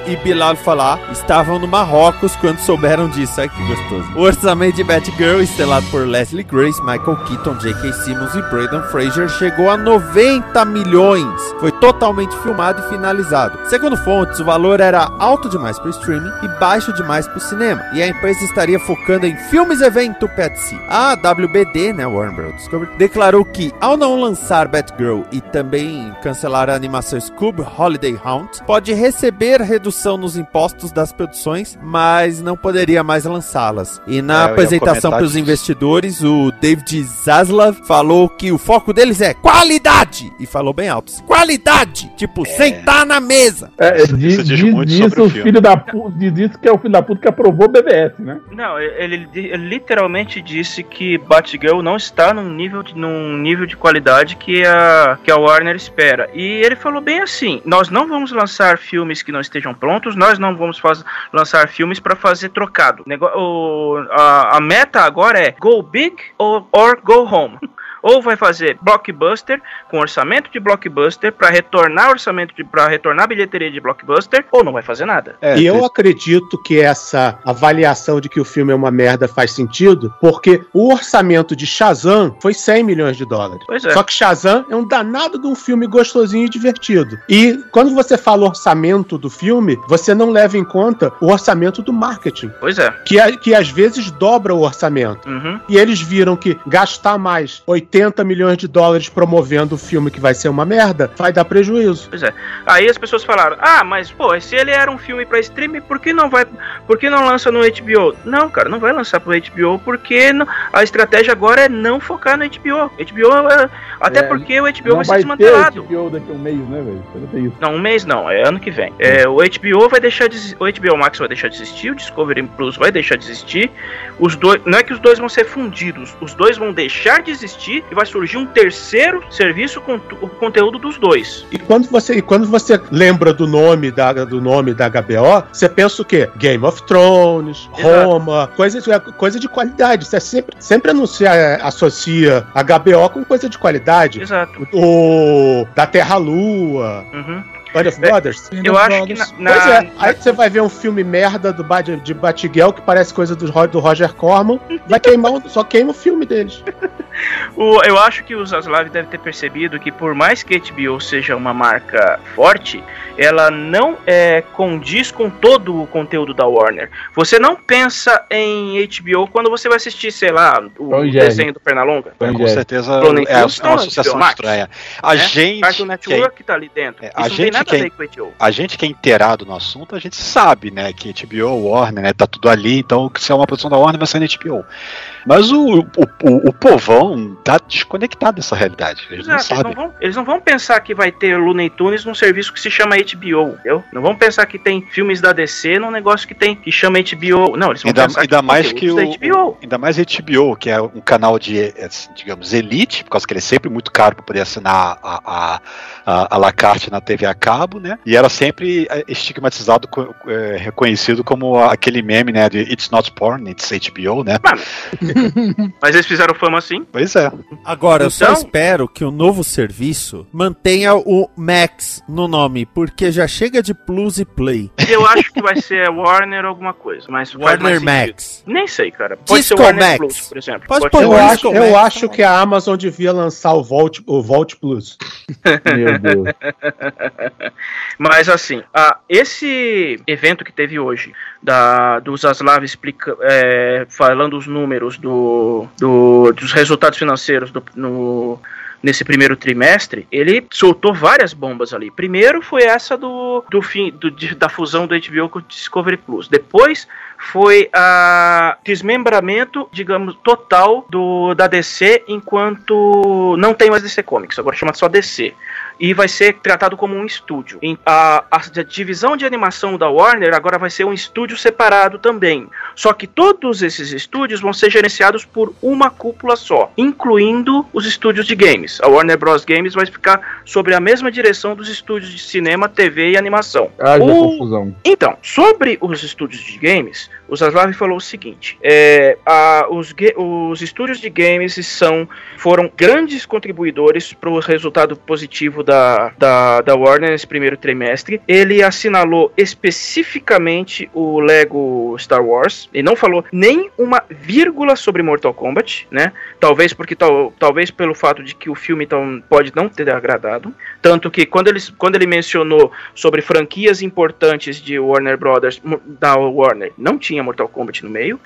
e Bilal Falah estavam no Marrocos quando souberam disso. Ai que gostoso. O orçamento de Batgirl, estelado por Leslie Grace, Michael Keaton, J.K. Simmons e Braden Fraser, chegou a 90 milhões. Foi totalmente filmado e finalizado. Segundo fontes, o valor era alto demais para o streaming e baixo demais para o cinema. E a empresa estaria focando em filmes evento PETC. A WBD, né, Warner Bros. Discovery, declarou que ao não lançar Batgirl e também cancelar a animação Scoob Holiday Hunt, pode receber redução nos impostos das produções, mas não poderia mais lançá-las. E na É, apresentação para os investidores, o David Zaslav falou que o foco deles é qualidade! E falou bem alto: qualidade! Tipo, sentar na mesa! é, Isso diz, diz diz muito disso sobre o o filme. filho da puta, diz isso que é o filho da puta que aprovou o BBS, né? Não, ele, ele literalmente disse que Batgirl não está num nível de, num nível de qualidade que a, que a Warner espera. E ele falou bem assim: nós não vamos lançar filmes que não estejam prontos, nós não vamos faz, lançar filmes para fazer trocado. O, a, a meta agora é go big or, or go home. Ou vai fazer blockbuster com orçamento de blockbuster para retornar orçamento de para retornar a bilheteria de blockbuster, ou não vai fazer nada. É, e eu acredito que essa avaliação de que o filme é uma merda faz sentido, porque o orçamento de Shazam foi 100 milhões de dólares. Pois é. Só que Shazam é um danado de um filme gostosinho e divertido. E quando você fala orçamento do filme, você não leva em conta o orçamento do marketing, Pois é. que, a- que às vezes dobra o orçamento. Uhum. E eles viram que gastar mais 80 milhões de dólares promovendo o filme que vai ser uma merda vai dar prejuízo. Pois é. Aí as pessoas falaram: "Ah, mas pô, se ele era um filme pra streaming, por que não vai, por que não lança no HBO?" Não, cara, não vai lançar pro HBO porque não- a estratégia agora é não focar no HBO. HBO é, até É, porque o HBO não vai ser vai ter desmantelado. HBO daqui a um mês, né, velho? Não, um mês não, é ano que vem. É, o HBO vai deixar de, o HBO Max vai deixar de existir, o Discovery Plus vai deixar de existir. Os dois, não é que os dois vão ser fundidos, os dois vão deixar de existir e vai surgir um terceiro serviço com o conteúdo dos dois. E quando você, e quando você lembra do nome da, do nome da HBO, você pensa o quê? Game of Thrones, Exato. Roma, coisa, de- coisa de qualidade. Você sempre, sempre anuncia, associa HBO com coisa de qualidade. Exato. O da Terra-Lua, Uhum. Band of É, Brothers. Band Eu acho que Brothers. na, Pois na- é, aí você vai ver um filme merda do, Bad, de Batgirl que parece coisa do, do Roger Corman, vai queimar, o- só queima o filme deles. O- eu acho que o Zaslav deve ter percebido que por mais que a HBO seja uma marca forte, ela não é, condiz com todo o conteúdo da Warner. Você não pensa em HBO quando você vai assistir, sei lá, o Jerry. desenho do Pernalonga. É, com é. certeza é, é Fields uma associação estranha. A né? gente. Cartoon é- Network tá ali dentro. É, Isso a não tem gente que é- a gente que é inteirado no assunto, a gente sabe, né, que HBO, Warner, né, tá tudo ali, então se é uma produção da Warner vai ser na HBO. Mas o, o, o, o povão tá desconectado dessa realidade. Eles não Exato, eles, não sabem. vão, eles não vão pensar que vai ter Looney Tunes num serviço que se chama HBO, entendeu? Não vão pensar que tem filmes da DC num negócio que tem que chama HBO. Não, eles vão Ainda, pensar ainda que mais que o, conteúdos da HBO. ainda mais HBO, que é um canal de, eh, digamos, elite, por causa que ele é sempre muito caro para poder assinar a, a, a, a la carte na TV a cabo, né? E era sempre eh, estigmatizado, eh, reconhecido como aquele meme, né, de It's not porn, it's HBO, né? Mas eles fizeram fama assim. Pois é. Agora, eu só Então- espero que o novo serviço mantenha o Max no nome, porque já chega de Plus e Play. Eu acho que vai ser Warner alguma coisa, mas Warner. Max. Nem sei, cara. Pode Disco ser Warner Max. Plus, por exemplo. Pode Pode Eu Disco acho, Max. eu acho que a Amazon devia lançar o Vault, o Vault Plus. Meu Deus. Mas assim, a- esse evento que teve hoje, da, do Zaslav explica, é, falando os números do, do- dos resultados financeiros do- no, nesse primeiro trimestre, ele soltou várias bombas ali. Primeiro foi essa do, do fim do- da fusão do HBO com o Discovery Plus. Depois foi a desmembramento, digamos, total do da DC enquanto não tem mais DC Comics, agora chama só DC e vai ser tratado como um estúdio. A, a divisão de animação da Warner agora vai ser um estúdio separado também. Só que todos esses estúdios vão ser gerenciados por uma cúpula só, incluindo os estúdios de games. A Warner Bros. Games vai ficar sobre a mesma direção dos estúdios de cinema, TV e animação. Haja O- confusão. então, sobre os estúdios de games, o Zaslav falou o seguinte: é, a- os, os estúdios de games são, foram grandes contribuidores para o resultado positivo da, da, da Warner nesse primeiro trimestre. Ele assinalou especificamente o Lego Star Wars. Ele não falou nem uma vírgula sobre Mortal Kombat, né? Talvez porque tal, talvez pelo fato de que o filme então, pode não ter agradado. Tanto que quando ele, quando ele mencionou sobre franquias importantes de Warner Brothers, da Warner, não tinha Mortal Kombat no meio.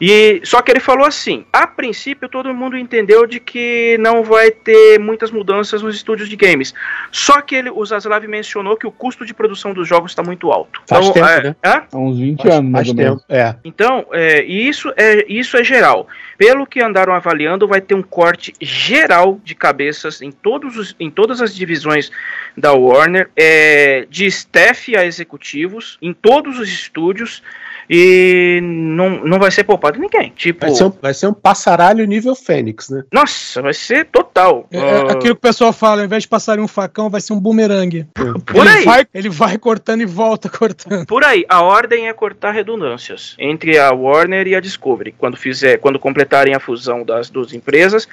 E só que ele falou assim: a princípio todo mundo entendeu de que não vai ter muitas mudanças nos estúdios de games. Só que ele, o Zaslav mencionou que o custo de produção dos jogos está muito alto. Faz tempo, é, né? Há uns 20 Faz, anos, mais faz ou menos. É. Então, é, e isso é isso é geral. Pelo que andaram avaliando, vai ter um corte geral de cabeças em, todos os, em todas as divisões da Warner, é, de staff a executivos, em todos os estúdios, e não, não vai ser poupado ninguém. Tipo, Vai ser, um, vai ser um passaralho nível Fênix, né? nossa, vai ser total. É, Ah, aquilo que o pessoal fala, ao invés de passarem um facão, vai ser um bumerangue. por ele, aí. vai, ele vai cortando e volta cortando. Por aí, a ordem é cortar redundâncias entre a Warner e a Discovery, quando fizer, quando completarem a fusão das duas empresas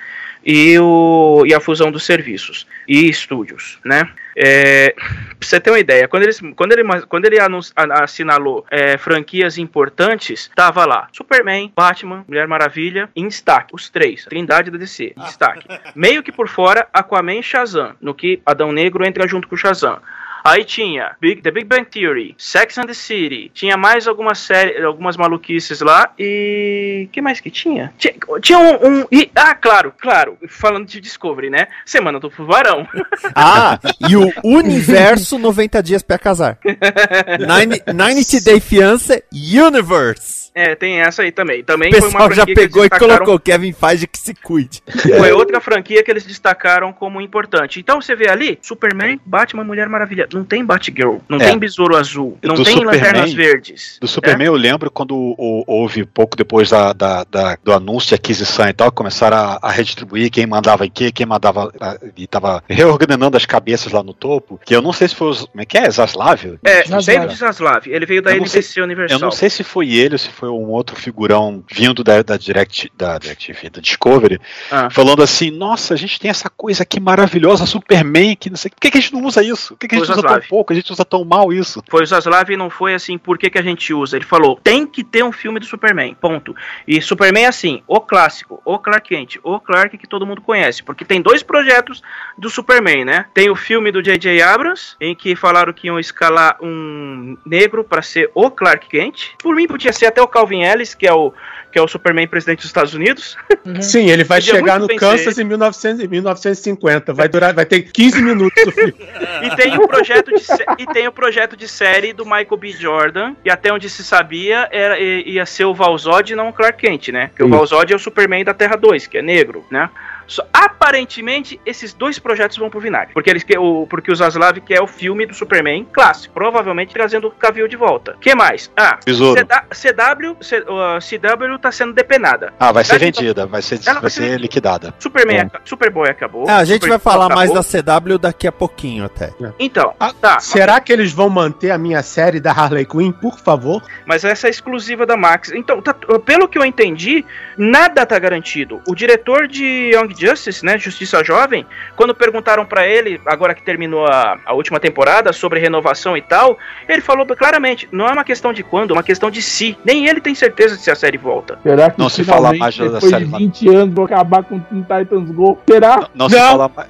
e, o, e a fusão dos serviços e estúdios, né? É, pra você ter uma ideia, quando, eles, quando ele, quando ele anun- assinalou é, franquias importantes, tava lá Superman, Batman, Mulher Maravilha, em destaque, os três, Trindade da DC, em destaque. Meio que por fora, Aquaman e Shazam, no que Adão Negro entra junto com o Shazam. Aí tinha Big- The Big Bang Theory, Sex and the City, tinha mais algumas séries, algumas maluquices lá e que mais que tinha? Tinha, tinha um, um- e, ah, claro, claro, falando de Discovery, né? Semana do Tubarão. Ah, e o Universo 90 Dias pra Casar. Nine- 90 Day Fiance Universe. É, tem essa aí também. Também O pessoal já pegou e colocou Kevin Feige que se cuide. Foi outra franquia que eles destacaram como importante. Então você vê ali, Superman, Batman, Mulher Maravilha. Não tem Batgirl, não É. tem Besouro Azul, não Do tem Superman- Lanternas Verdes. Do Superman eu lembro quando o- houve pouco depois da, da- da- do anúncio de aquisição e tal, começaram a, a redistribuir quem mandava em quê, quem mandava ah, e tava reorganizando as cabeças lá no topo, que eu não sei se foi os, como é que é, Zaslav? É, Zaslav. David Zaslav. Ele veio da não sei- NBC Universal. Eu não sei se foi ele ou se foi um outro figurão vindo da, da Direct, da DirecTV, da Discovery, Ah. falando assim, nossa, a gente tem essa coisa aqui maravilhosa, Superman, que não sei, por que, que a gente não usa isso? Por que, que a gente Foi usa tão pouco? A gente usa tão mal isso? Foi o Zaslav e não foi assim, por que, que a gente usa? Ele falou, tem que ter um filme do Superman, ponto. E Superman é assim, o clássico, o Clark Kent, o Clark que todo mundo conhece, porque tem dois projetos do Superman, né? Tem o filme do J.J. Abrams, em que falaram que iam escalar um negro para ser o Clark Kent. Por mim podia ser até o Calvin Ellis, que é o que é o Superman presidente dos Estados Unidos. Sim, ele vai Podia chegar no Kansas em 1900, em 1950. Vai durar, vai ter 15 minutos do filme. E tem o projeto de e tem o projeto de série do Michael B. Jordan, e até onde se sabia era ia ser o Valzod e não o Clark Kent, né? Porque o. Valzod é o Superman da Terra 2, que é negro, né? Só- aparentemente, esses dois projetos vão pro vinagre. Porque, eles, o, porque o Zaslav quer o filme do Superman clássico. Provavelmente trazendo o Cavill de volta. que mais? Ah. CW, C- uh, CW tá sendo depenada. Ah, vai ser vendida, vai ser, vai vai ser ser- liquidada. Superman, aca- Superboy acabou. Ah, a gente vai falar mais acabou. da CW daqui a pouquinho até. Então, Ah, tá. Será que eles vão manter a minha série da Harley Quinn, por favor? Mas essa é exclusiva da Max. Então, tá- pelo que eu entendi, nada tá garantido. O diretor de Young Justice, né, Justiça Jovem, quando perguntaram pra ele, agora que terminou a, a última temporada, sobre renovação e tal, ele falou claramente, não é uma questão de quando, é uma questão de se. Nem ele tem certeza de se a série volta. Será que Não se fala mais da depois série, de mano. 20 anos vão acabar com Teen Titans Go? Será? Não, se Não. fala mais.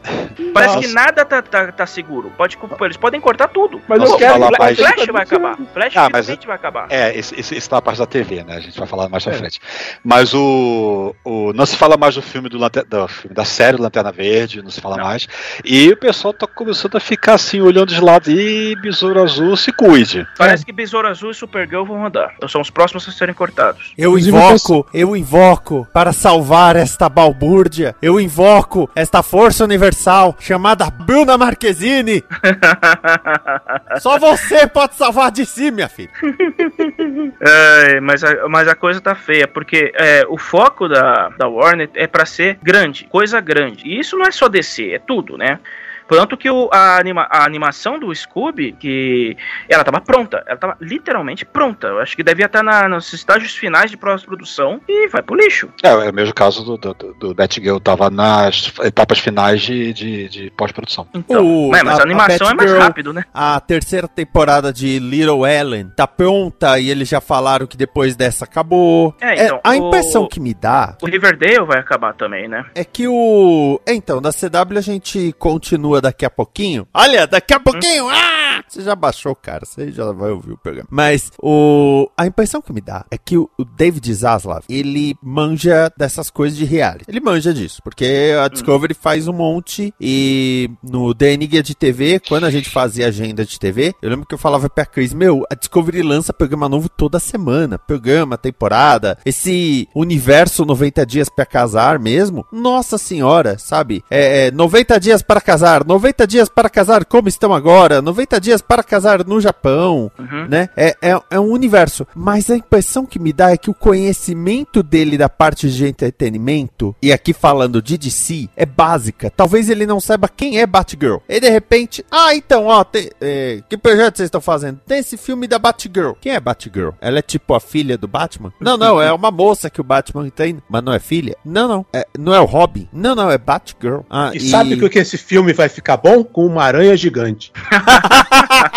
Parece Nossa. que nada tá, tá, tá seguro. Pode, eles podem cortar tudo. Mas Não eu se quero fala que mais- Flash vai acabar. Flash Ah, mas- finalmente vai acabar. É, esse, esse, esse tá a parte da TV, né? A gente vai falar mais pra frente. Mas o, o. Não se fala mais do filme do, do filme, da série Lanterna Verde, não se fala Não. mais. E o pessoal tá começando a ficar assim, olhando de lado. Ih, Besouro Azul, se cuide. Parece que Besouro Azul e Supergirl vão rodar. Então são os próximos a serem cortados. Eu invoco, eu invoco para salvar esta balbúrdia. Eu invoco esta força universal chamada Bruna Marquezine. Só você pode salvar de si, minha filha. É, mas, a, mas a coisa tá feia, porque é, o foco da, da Warner é pra ser grande, coisa grande. E isso não é só DC, é tudo, né? Tanto que o- a, anima- a animação do Scooby, que ela tava pronta, ela tava literalmente pronta. Eu acho que devia estar na- nos estágios finais de pós-produção e vai pro lixo. É, é o mesmo caso do, do, do, do Batgirl, tava nas etapas finais de, de, de pós-produção. Então, O- é, mas a- a, animação a é mais Batgirl- rápido, né? A terceira temporada de Little Ellen tá pronta e eles já falaram que depois dessa acabou. É, então, a o- impressão que me dá O Riverdale vai acabar também, né? é que o. é, Então, da CW a gente continua daqui a pouquinho. Olha, daqui a pouquinho! Ah! Você já baixou, cara. Você já vai ouvir o programa. Mas o. A impressão que me dá é que o, David Zaslav, ele manja dessas coisas de reality. Ele manja disso. Porque a Discovery faz um monte. E no Enigma de TV, quando a gente fazia agenda de TV, eu lembro que eu falava pra Cris: Meu, a Discovery lança programa novo toda semana. Programa, temporada. Esse universo 90 dias pra casar mesmo. Nossa senhora, sabe? É, é 90 dias para casar, 90 dias para casar como estão agora, 90 dias para casar no Japão, Uhum. né? É, é, é um universo. Mas a impressão que me dá é que o conhecimento dele da parte de entretenimento, e aqui falando de DC, é básica. Talvez ele não saiba quem é Batgirl. E de repente, ah, então, ó, tem- é, que projeto vocês estão fazendo? Tem esse filme da Batgirl. Quem é Batgirl? Ela é tipo a filha do Batman? Não, não, é uma moça que o Batman tem, mas não é filha? Não, não. É, não é o Robin? Não, não, é Batgirl. Ah, E, sabe que, que esse filme vai ficar bom? Com uma aranha gigante.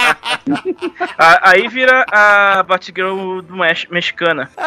A- aí vira a Batgirl do Mex- mexicana.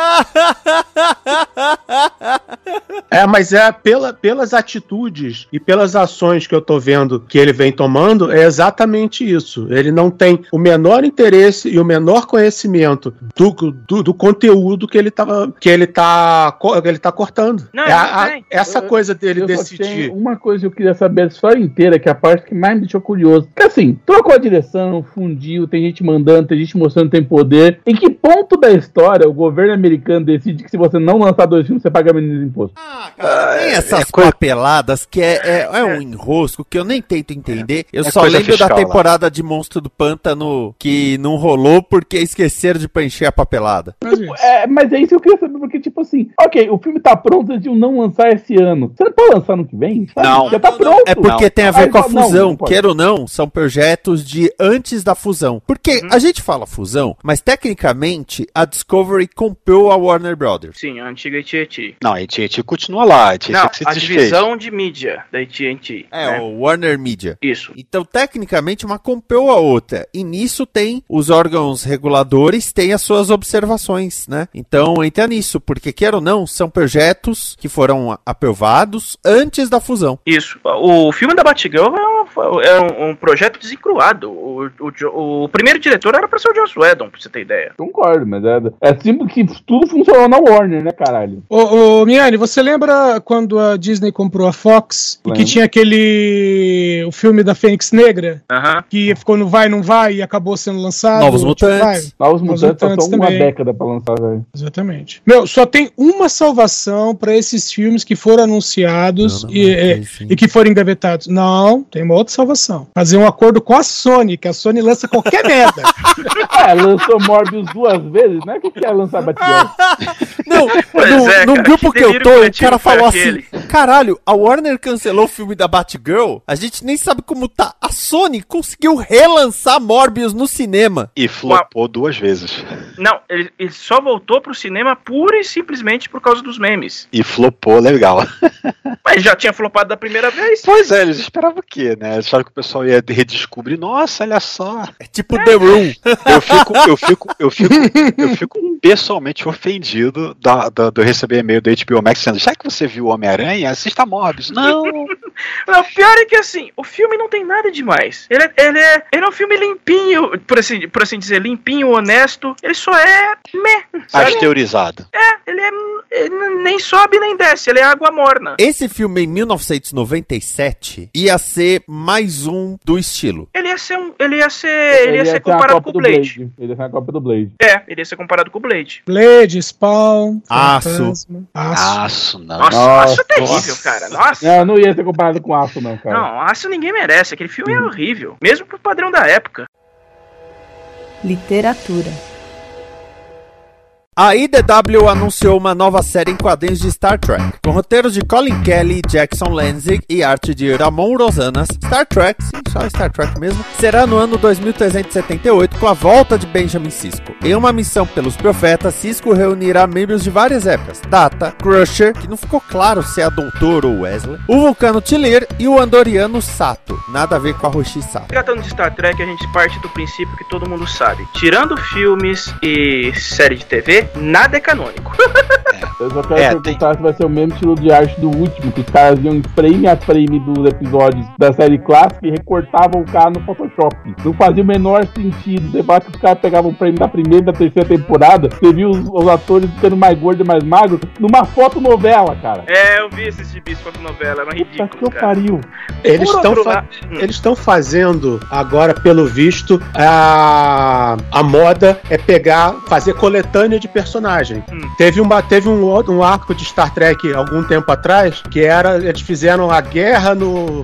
É, mas é pela, pelas atitudes e pelas ações que eu tô vendo que ele vem tomando, é exatamente isso. Ele não tem o menor interesse e o menor conhecimento do, do, do conteúdo que ele, tava, que, ele tá, que ele tá cortando. Não, É a- a- essa Eu- coisa dele Eu só decidir. uma coisa que eu queria saber história inteira, que é a parte que mais me deixou curioso. Porque assim, trocou a direção, fundiu, tem gente mandando, tem gente mostrando que tem poder. Em que ponto da história o governo americano decide que se você não lançar dois filmes, você paga menos imposto? Tem essas papeladas que é, é, é um enrosco que eu nem tento entender. Eu É só lembro da fiscal lá. temporada de Monstro do Pântano que não rolou porque esqueceram de preencher a papelada. Mas isso. É, mas é isso que eu queria saber, porque, tipo assim, ok, o filme tá pronto, eles iam não lançar esse ano. Você não pode lançar no que vem? Sabe? Não. Já tá pronto. É porque Não. tem a ver Aí com a não, fusão. não. Quer ou não, são projetos de antes da fusão. Porque a gente fala fusão, mas tecnicamente a Discovery comprou a Warner Brothers. Sim, a antiga AT&T. Não, a AT&T continua lá, a AT&T Não, a divisão de mídia da AT&T. É, né? o Warner Media. Isso. Então, tecnicamente, uma comprou a outra. E nisso tem os órgãos reguladores, têm as suas observações, né? Então, entra nisso, porque quer ou não, são projetos que foram aprovados antes da fusão. Isso. O filme da Batgirl é é um, um projeto desencruado. O, o, Jo- o primeiro diretor era pra ser o Joss Whedon, pra você ter ideia. Concordo, mas é, é simples que tudo funcionou na Warner, né, caralho? Ô, ô Miane, você lembra quando a Disney comprou a Fox e que Lembro. tinha aquele. o filme da Fênix Negra? Aham. Que ficou no vai, não vai e acabou sendo lançado? Novos Tipo, Mutantes. Novos Novos Mutantes só Mutantes são uma década pra lançar, velho. Exatamente. Meu, só tem uma salvação pra esses filmes que foram anunciados Não, não, e, não, é, e que foram engavetados. Não, tem uma outra salvação. Fazer um acordo com a Sony, que a Sony lança qualquer merda. É, lançou Morbius duas vezes, né? O que que é lançar Batman? Não, Pois no, é, no cara, grupo que que eu tô, o cara falou aquele? assim: caralho, a Warner cancelou o filme da Batgirl, a gente nem sabe como tá. A Sony conseguiu relançar Morbius no cinema. E flopou duas vezes. Não, ele, ele só voltou pro cinema pura e simplesmente por causa dos memes. E flopou legal. Mas já tinha flopado da primeira vez. Pois é, eles esperavam o quê, né? Eles acharam que o pessoal ia redescobrir. Nossa, olha só. É tipo The Room. Eu fico, eu fico, eu fico, eu fico pessoalmente ofendido da, da, de eu receber e-mail da HBO Max dizendo, já que você viu o Homem-Aranha, assista Morbius. Não, Não, o pior é que assim, o filme não tem nada demais. Ele é, ele é, ele é um filme limpinho, por assim, por assim dizer, limpinho, honesto. Ele só é meh, pasteurizado. Ele é ele nem sobe nem desce, ele é água morna. Esse filme em 1997 ia ser mais um do estilo. Ele ia ser um, ele ia ser, ele ia ser uma comparado com o do Blade. Ele ia ser uma cópia do Blade. É, ele ia ser comparado com o Blade. Blade, Spawn, Aço. Fantasma, Aço. Aço, não. Nossa, Nossa, Aço é terrível, nossa. cara. Nossa. Não, não ia ser comparado com Aço, não, cara. Não, Aço ninguém merece. Aquele filme é horrível. Mesmo pro padrão da época. Literatura. A IDW anunciou uma nova série em quadrinhos de Star Trek, com roteiros de Colin Kelly, Jackson Lanzig e arte de Ramon Rosanas. Star Trek, sim, só Star Trek mesmo, será no ano 2378 com a volta de Benjamin Sisko. Em uma missão pelos profetas, Sisko reunirá membros de várias épocas: Data, Crusher, que não ficou claro se é a Doutor ou Wesley, o vulcano Tilir e o andoriano Sato. Nada a ver com a Roshi Sato. Tratando de Star Trek, a gente parte do princípio que todo mundo sabe. Tirando filmes e série de TV, nada é canônico. Eu só quero É, perguntar se vai ser o mesmo estilo de arte do último, que os caras iam em frame a frame dos episódios da série clássica e recortavam o cara no Photoshop. Não fazia o menor sentido. O debate que os caras pegavam o frame da primeira e da terceira temporada, você viu os, os atores ficando mais gordos e mais magros numa fotonovela, cara. É, eu vi esses gibis com novela, eram Puta que cara. pariu. Eles estão outro fa- Hum. fazendo agora, pelo visto, a, a moda é pegar, fazer coletânea de personagem. Hum. Teve, uma, teve um, um arco de Star Trek algum tempo atrás que era eles fizeram a guerra no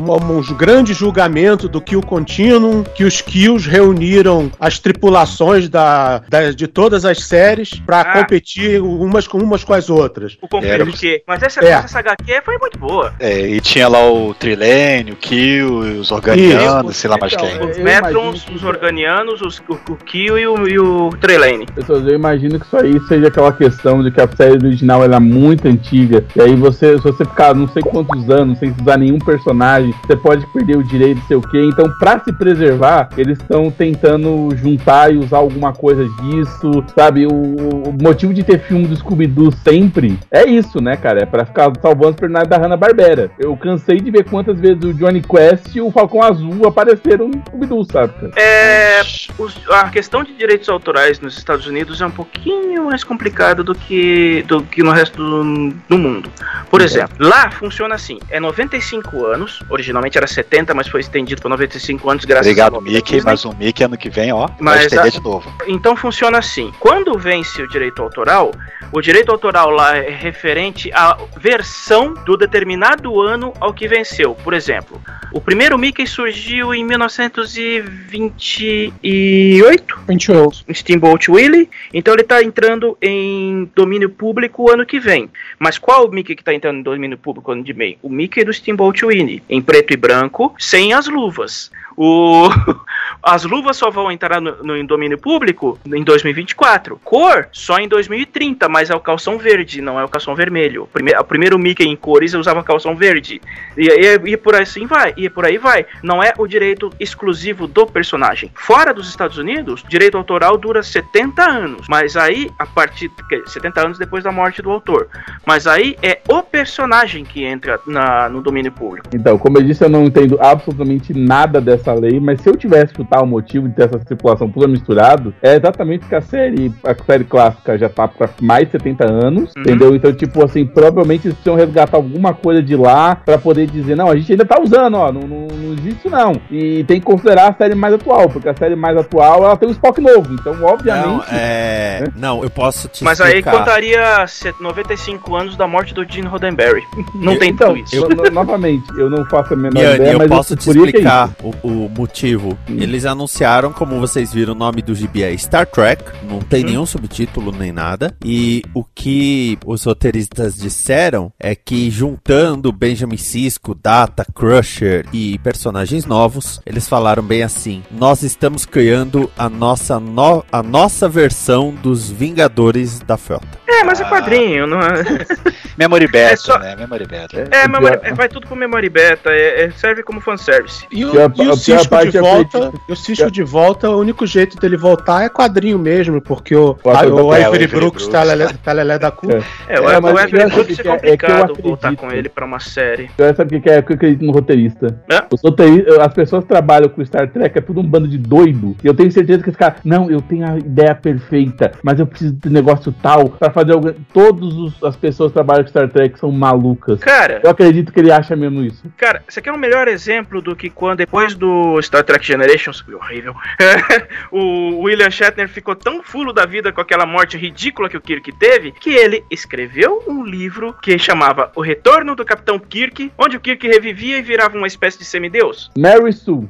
um, um grande julgamento do Kill Continuum, que os Kills reuniram as tripulações da, da- de todas as séries para Ah. competir umas com umas com as outras. O conflito Era- que. Mas essa, É. essa HQ foi muito boa. É, e tinha lá o Trilene, o Kill, os organianos, sei lá mais Então, quem. Os eu Metrons, os Organianos, os, o, o Kill e o, e o Trelane. Pessoas, eu imagino que isso aí seja aquela questão de que a série original é muito antiga. E aí você, se você ficar não sei quantos anos sem usar nenhum personagem, você pode perder o direito de sei o quê. Então, pra se preservar, eles estão tentando juntar e usar alguma coisa disso. Sabe? O, o motivo de ter filme do Scooby-Doo sempre é isso, né, cara? É pra ficar salvando os personagens da Hanna-Barbera. Eu cansei de ver quantas vezes o Johnny Quest e o Falcão Azul apareceram no Scooby-Doo, sabe? cara? É, os- a questão de direitos autorais nos Estados Unidos é um pouquinho mais complicada do que, do que no resto do, do mundo. Por exemplo, lá funciona assim: é 95 anos, originalmente era 70, mas foi estendido para 95 anos graças Obrigado, ao Mickey, Disney. mas o Mickey ano que vem, ó, vai Mas estender a- de novo. Então funciona assim: quando vence o direito autoral, o direito autoral lá é referente à versão do determinado ano ao que venceu. Por exemplo, o primeiro Mickey surgiu em 1928. 28. Steamboat Willie, então ele está entrando em domínio público ano que vem. Mas qual o Mickey que está entrando em domínio público ano que vem? O Mickey do Steamboat Willie, em preto e branco, sem as luvas. O, As luvas só vão entrar no, no domínio público em 2024. Cor só em 2030, mas é o calção verde, não é o calção vermelho. O primeiro, o primeiro Mickey em cores usava calção verde. E, e, e por assim vai, e por aí vai. Não é o direito exclusivo do personagem. Fora dos Estados Unidos, direito autoral dura 70 anos. Mas aí, a partir. que- 70 anos depois da morte do autor. Mas aí é o personagem que entra na, no domínio público. Então, como eu disse, eu não entendo absolutamente nada dessa lei, mas se eu tivesse que o motivo de ter essa circulação toda misturado, é exatamente que a série, a série clássica já tá pra mais de 70 anos, Uhum. entendeu? Então, tipo assim, provavelmente eles precisam resgatar alguma coisa de lá pra poder dizer, não, a gente ainda tá usando, ó, não, não, não existe isso não. E tem que considerar a série mais atual, porque a série mais atual, ela tem um Spock novo, então, Não, obviamente... é... Não, eu posso te Mas aí explicar. contaria se- 95 anos da morte do Gene Roddenberry. Não Eu- tem Então, tudo isso. eu- no- novamente, eu não faço a menor Miane, ideia, eu mas posso te que é explicar o, o motivo. Eles anunciaram, como vocês viram, o nome do gibi é Star Trek, não tem Hum. nenhum subtítulo nem nada. E o que os roteiristas disseram é que juntando Benjamin Sisko, Data, Crusher e personagens novos, eles falaram bem assim: nós estamos criando a nossa, no- a nossa versão dos Vingadores da Frota. É, mas é quadrinho, não é? Memory beta, É só- né? Memory beta. É, memory- é, vai tudo pro memory beta, é- é- serve como fanservice. E o, E o Cisco de é volta, o Cisco de volta, o único jeito dele voltar é quadrinho mesmo, porque o, O a- o Avery é, o Avery Brooks Brooks, tá lelé, tá lelé da cu. É. É, o, É, o mas Avery eu Brooks é que é- é eu complicado acredito. voltar com ele pra uma série. Então, sabe o que é que eu acredito no roteirista? Hã? Os roteiristas- As pessoas que trabalham com Star Trek é tudo um bando de doido. E eu tenho certeza que esse cara, não, eu tenho a ideia perfeita, mas eu preciso de negócio tal pra fazer algo. Todas as pessoas que trabalham com Star Trek são malucas. Cara, Eu acredito que ele acha mesmo isso. cara, você quer um melhor exemplo do que quando depois do Star Trek Generations, foi horrível, o William Shatner ficou tão fulo da vida com aquela morte ridícula que o Kirk teve, que ele escreveu um livro que chamava O Retorno do Capitão Kirk, onde o Kirk revivia e virava uma espécie de semideus. Mary Sue.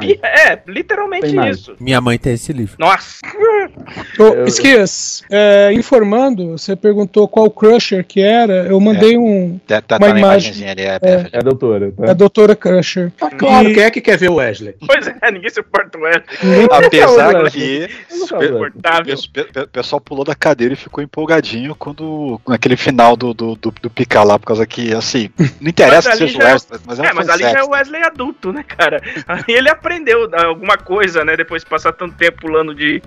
Pi- é, literalmente Tem mais. isso. Minha mãe tem esse livro. Nossa. Ô, Eu- Esquias, é, informando, você perguntou qual Crusher que era, eu mandei um. Tá, tá, Uma tá na imagem. imagenzinha ali, é, É. É a doutora, tá? A doutora Crusher. Tá claro, E- quem é que quer ver o Wesley? Pois é, ninguém suporta o Wesley. Apesar Não, que o o pessoal pulou da cadeira e ficou empolgadinho quando naquele final do, do, do, do picar lá, por causa que, assim, não interessa que ali seja o já- Wesley, mas é um É, mas ali já é o. Wesley adulto, né, cara? Aí ele aprendeu alguma coisa, né? Depois de passar tanto tempo pulando de,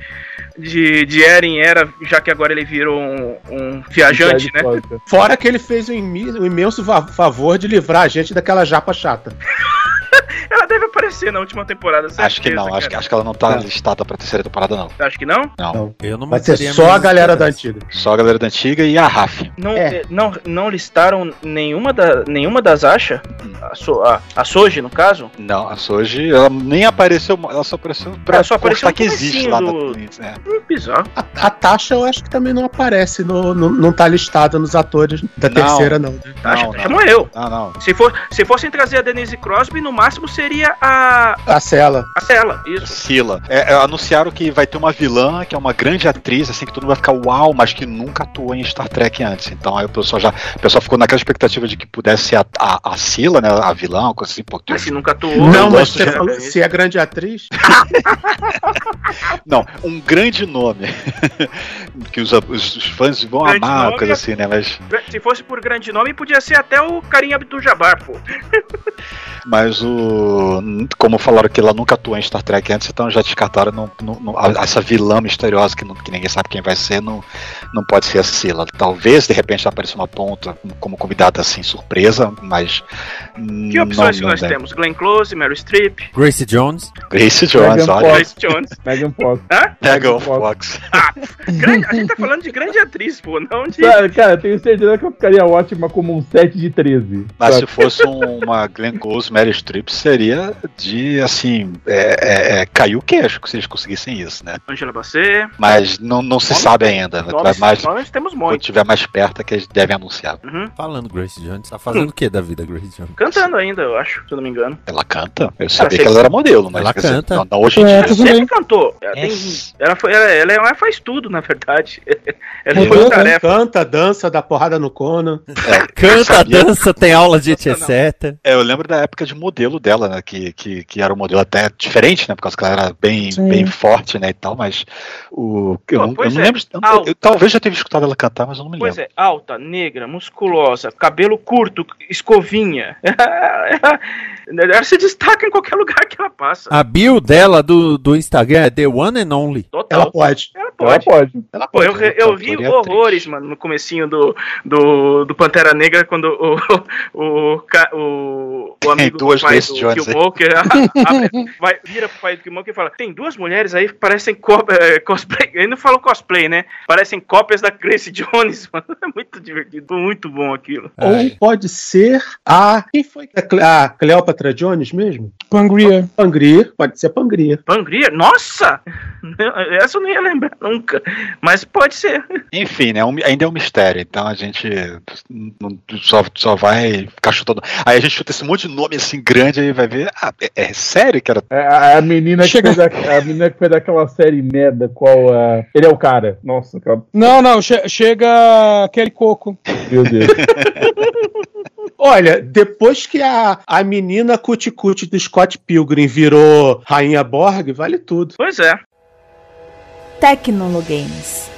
de, de era em era, já que agora ele virou um, um viajante, né? Fora que ele fez um, imenso favor de livrar a gente daquela japa chata. Ela deve aparecer na última temporada, Acho que certeza, não, acho que, acho que ela não tá Não. listada pra terceira temporada, não. Acho que não? Não. Eu não Vai ser só a galera da antiga. Só a galera da antiga e a Raf. Não, É. eh, não, não listaram nenhuma, da, nenhuma das Asha? A, so, a, a Soji, no caso? Não, a Soji, ela nem apareceu, ela só apareceu pra Ela só apareceu constar que existe lá do- na Twins, é. Hum, bizarro. A, a Tasha eu acho que também não aparece, no, no- não tá listada nos atores da Não. terceira, não. Acho Não, não. morreu. Não, não. Se, for, se fossem trazer a Denise Crosby, no máximo seria a, A Cela. a Cela. Isso. Sila. É, é, anunciaram que vai ter uma vilã, que é uma grande atriz, assim, que todo mundo vai ficar uau, mas que nunca atuou em Star Trek antes. Então aí o pessoal já. O pessoal ficou naquela expectativa de que pudesse ser a, a, a Sila, né? A vilã, uma coisa assim, pô, Mas se nunca atuou. Não, mas você de- falou, se é grande atriz, Não, um grande nome. que os, os- os fãs vão Grande amar, nome coisa é- assim, né? Mas, Se fosse por grande nome, podia ser até o Karim Abdul-Jabbar, pô. mas o. Como falaram que ela nunca atuou em Star Trek antes, então já descartaram não, não- não- a- essa vilã misteriosa que, não- que ninguém sabe quem vai ser, não, não pode ser a Sila. Talvez de repente apareça uma ponta como convidada assim, surpresa, mas. Que opções que nós temos? Glenn Close, Meryl Streep, Grace Jones. Grace Jones, Megan olha. Fox. Grace Jones. Megan Fox. Hã? Megan Fox. Fox. Grande- a gente tá falando de grande atriz, pô, não de. Cara, cara, eu tenho certeza que eu ficaria ótima como um 7 de 13. Mas sabe? se fosse um- uma Glenn Close, Mary Streep, seria de, assim, é, é, é, cair o queixo se eles conseguissem isso, né? Angela Bassett. Mas não, não se sabe tem. ainda. Vai Nomes, mais, nomes temos quando muito. tiver mais perto é que eles devem anunciar. Uhum. Falando Grace Jones, tá fazendo o que da vida, Grace Jones? Cantando ainda, eu acho, se eu não me engano. Ela canta? Eu sabia sei que ela era modelo, mas Ela quer dizer, canta. não, hoje em É, dia. Ela sempre bem. cantou. Ela, É. tem, ela, foi, ela, ela, ela faz tudo, na verdade. Ela é foi né? tarefa. canta, dança, dá porrada no Conan. É, Canta, dança, tem aula de etc. É, eu lembro da época de modelo modelo dela, né? Que, que, que era um modelo até diferente, né? Por causa que ela era bem, Sim. bem forte, né? E tal, mas o. Eu, Pô, eu pois não é. lembro. eu- eu- talvez já tenha escutado ela cantar, mas eu não me Pois lembro. é, alta, negra, musculosa, cabelo curto, escovinha. ela se destaca em qualquer lugar que ela passa. A bio dela do, do Instagram é The One and Only. Total. Ela pode. Ela Ela pode. pode. Ela eu, pode, eu vi cantora e atriz. horrores, mano, no comecinho do, do, do Pantera Negra, quando o, o, o, o amigo duas do pai Grace do. Killmonger vai, vira pro pai do Killmonger e fala, tem duas mulheres aí que parecem co- eh, cosplay, ele não falou cosplay, né? Parecem cópias da Grace Jones, mano. É muito divertido, muito bom aquilo. Ou pode ser a. Quem foi? A, Cle- a Cleópatra Jones mesmo? Pangria. Pangria. Pode ser Pangria. Pangria? Nossa! Essa eu não ia lembrar nunca, mas pode ser. Enfim, né? um- ainda é um mistério, então a gente só, só vai ficar chutando. Aí a gente chuta esse monte de nome assim grande aí vai ver. Ah, é, é sério que era. É, A, a menina que fez a, a menina que fez aquela série merda, qual a. Ele é o cara. Nossa, aquela- Não, não, che- chega Kelly Coco. meu Deus. Olha, depois que a, a menina cuticute do Scott Pilgrim virou Rainha Borg, vale tudo. Pois é. Tecnologames.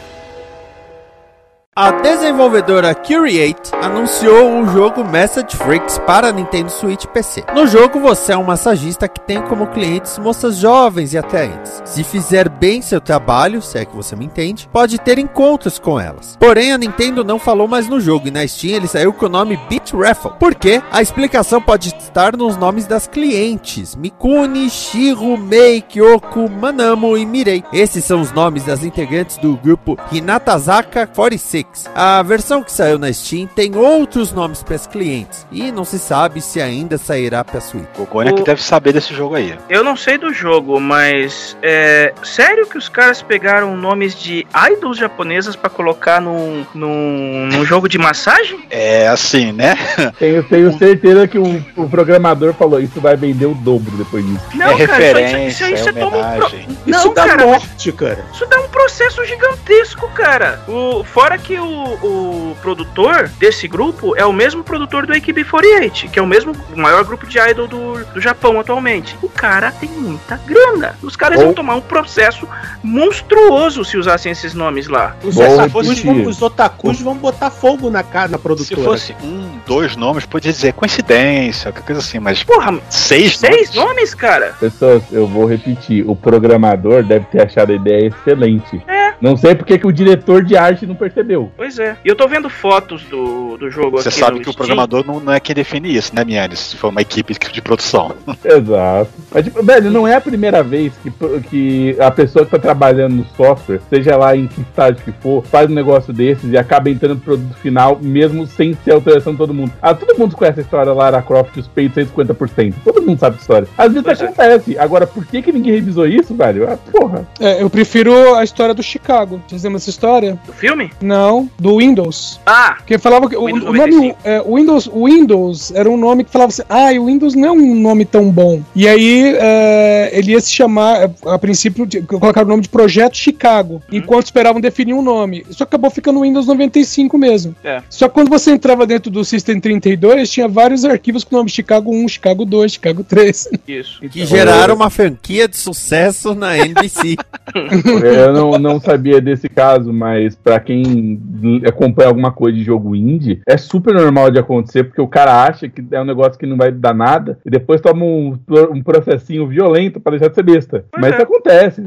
A desenvolvedora Curiate anunciou o jogo Message Freaks para Nintendo Switch PC. No jogo, você é um massagista que tem como clientes moças jovens e atraentes. Se fizer bem seu trabalho, se é que você me entende, pode ter encontros com elas. Porém, a Nintendo não falou mais no jogo e na Steam ele saiu com o nome Beat Raffle. Por quê? A explicação pode estar nos nomes das clientes: Mikuni, Shiro, Mei, Kyoko, Manamo e Mirei. Esses são os nomes das integrantes do grupo Hinatazaka 46. A versão que saiu na Steam tem outros nomes para as clientes e não se sabe se ainda sairá para Switch. O Gônia que O- deve saber desse jogo aí. Eu não sei do jogo, mas é sério que os caras pegaram nomes de idols japonesas pra colocar num, num, num jogo de massagem? É assim, né? Tenho, tenho certeza que o, o programador falou: Isso vai vender o dobro depois disso. Não, é cara, isso referência, isso aí é você toma um pro- homenagem. Não, Isso dá cara, morte, cara. Isso dá um processo gigantesco, cara. O, fora que o, o produtor desse grupo é o mesmo produtor do AKB48, que é o mesmo o maior grupo de idol do, do Japão atualmente. O cara tem muita grana. Os caras Ou- iam tomar um processo monstruoso se usassem esses nomes lá. Os Bom, otakus, repetir. vão, os otakus vão botar fogo na cara na Se produtora. fosse um, dois nomes, podia dizer coincidência, qualquer coisa assim, mas Porra, seis, seis nomes, cara? Pessoas, eu vou repetir: o programador deve ter achado a ideia excelente. É. Não sei porque que o diretor de arte não percebeu. Pois é. E eu tô vendo fotos do, do jogo Você aqui sabe no que o Steam. programador não, não é quem define isso, né, Mianes? Se for uma equipe de produção. Exato. Mas, tipo, velho, não é a primeira vez que, que a pessoa que tá trabalhando no software, seja lá em que estágio que for, faz um negócio desses e acaba entrando no produto final, mesmo sem ser alteração de todo mundo. Ah, todo mundo conhece a história Lara Croft os peitos 150%. Todo mundo sabe a história. Às vezes Pois é. acontece. Agora, por que, que ninguém revisou isso, velho? Ah, porra. É, eu prefiro a história do Chicago. Vocês lembram dessa história? Do filme? Não, do Windows. Ah, Porque falava que o, Windows o nome 95. é, Windows, Windows era um nome que falava assim, ah, o Windows não é um nome tão bom. E aí é, ele ia se chamar, a princípio, colocaram o nome de Projeto Chicago, enquanto esperavam definir um nome. Isso acabou ficando Windows 95 mesmo. É. Só que quando você entrava dentro do System 32, tinha vários arquivos com o nome Chicago 1, Chicago 2, Chicago 3. isso. Que geraram uma franquia de sucesso na NBC. Eu não, não sabia desse caso, mas pra quem acompanha alguma coisa de jogo indie, é super normal de acontecer, porque o cara acha que é um negócio que não vai dar nada, e depois toma um, um processinho violento pra deixar de ser besta. Pois mas é. isso acontece.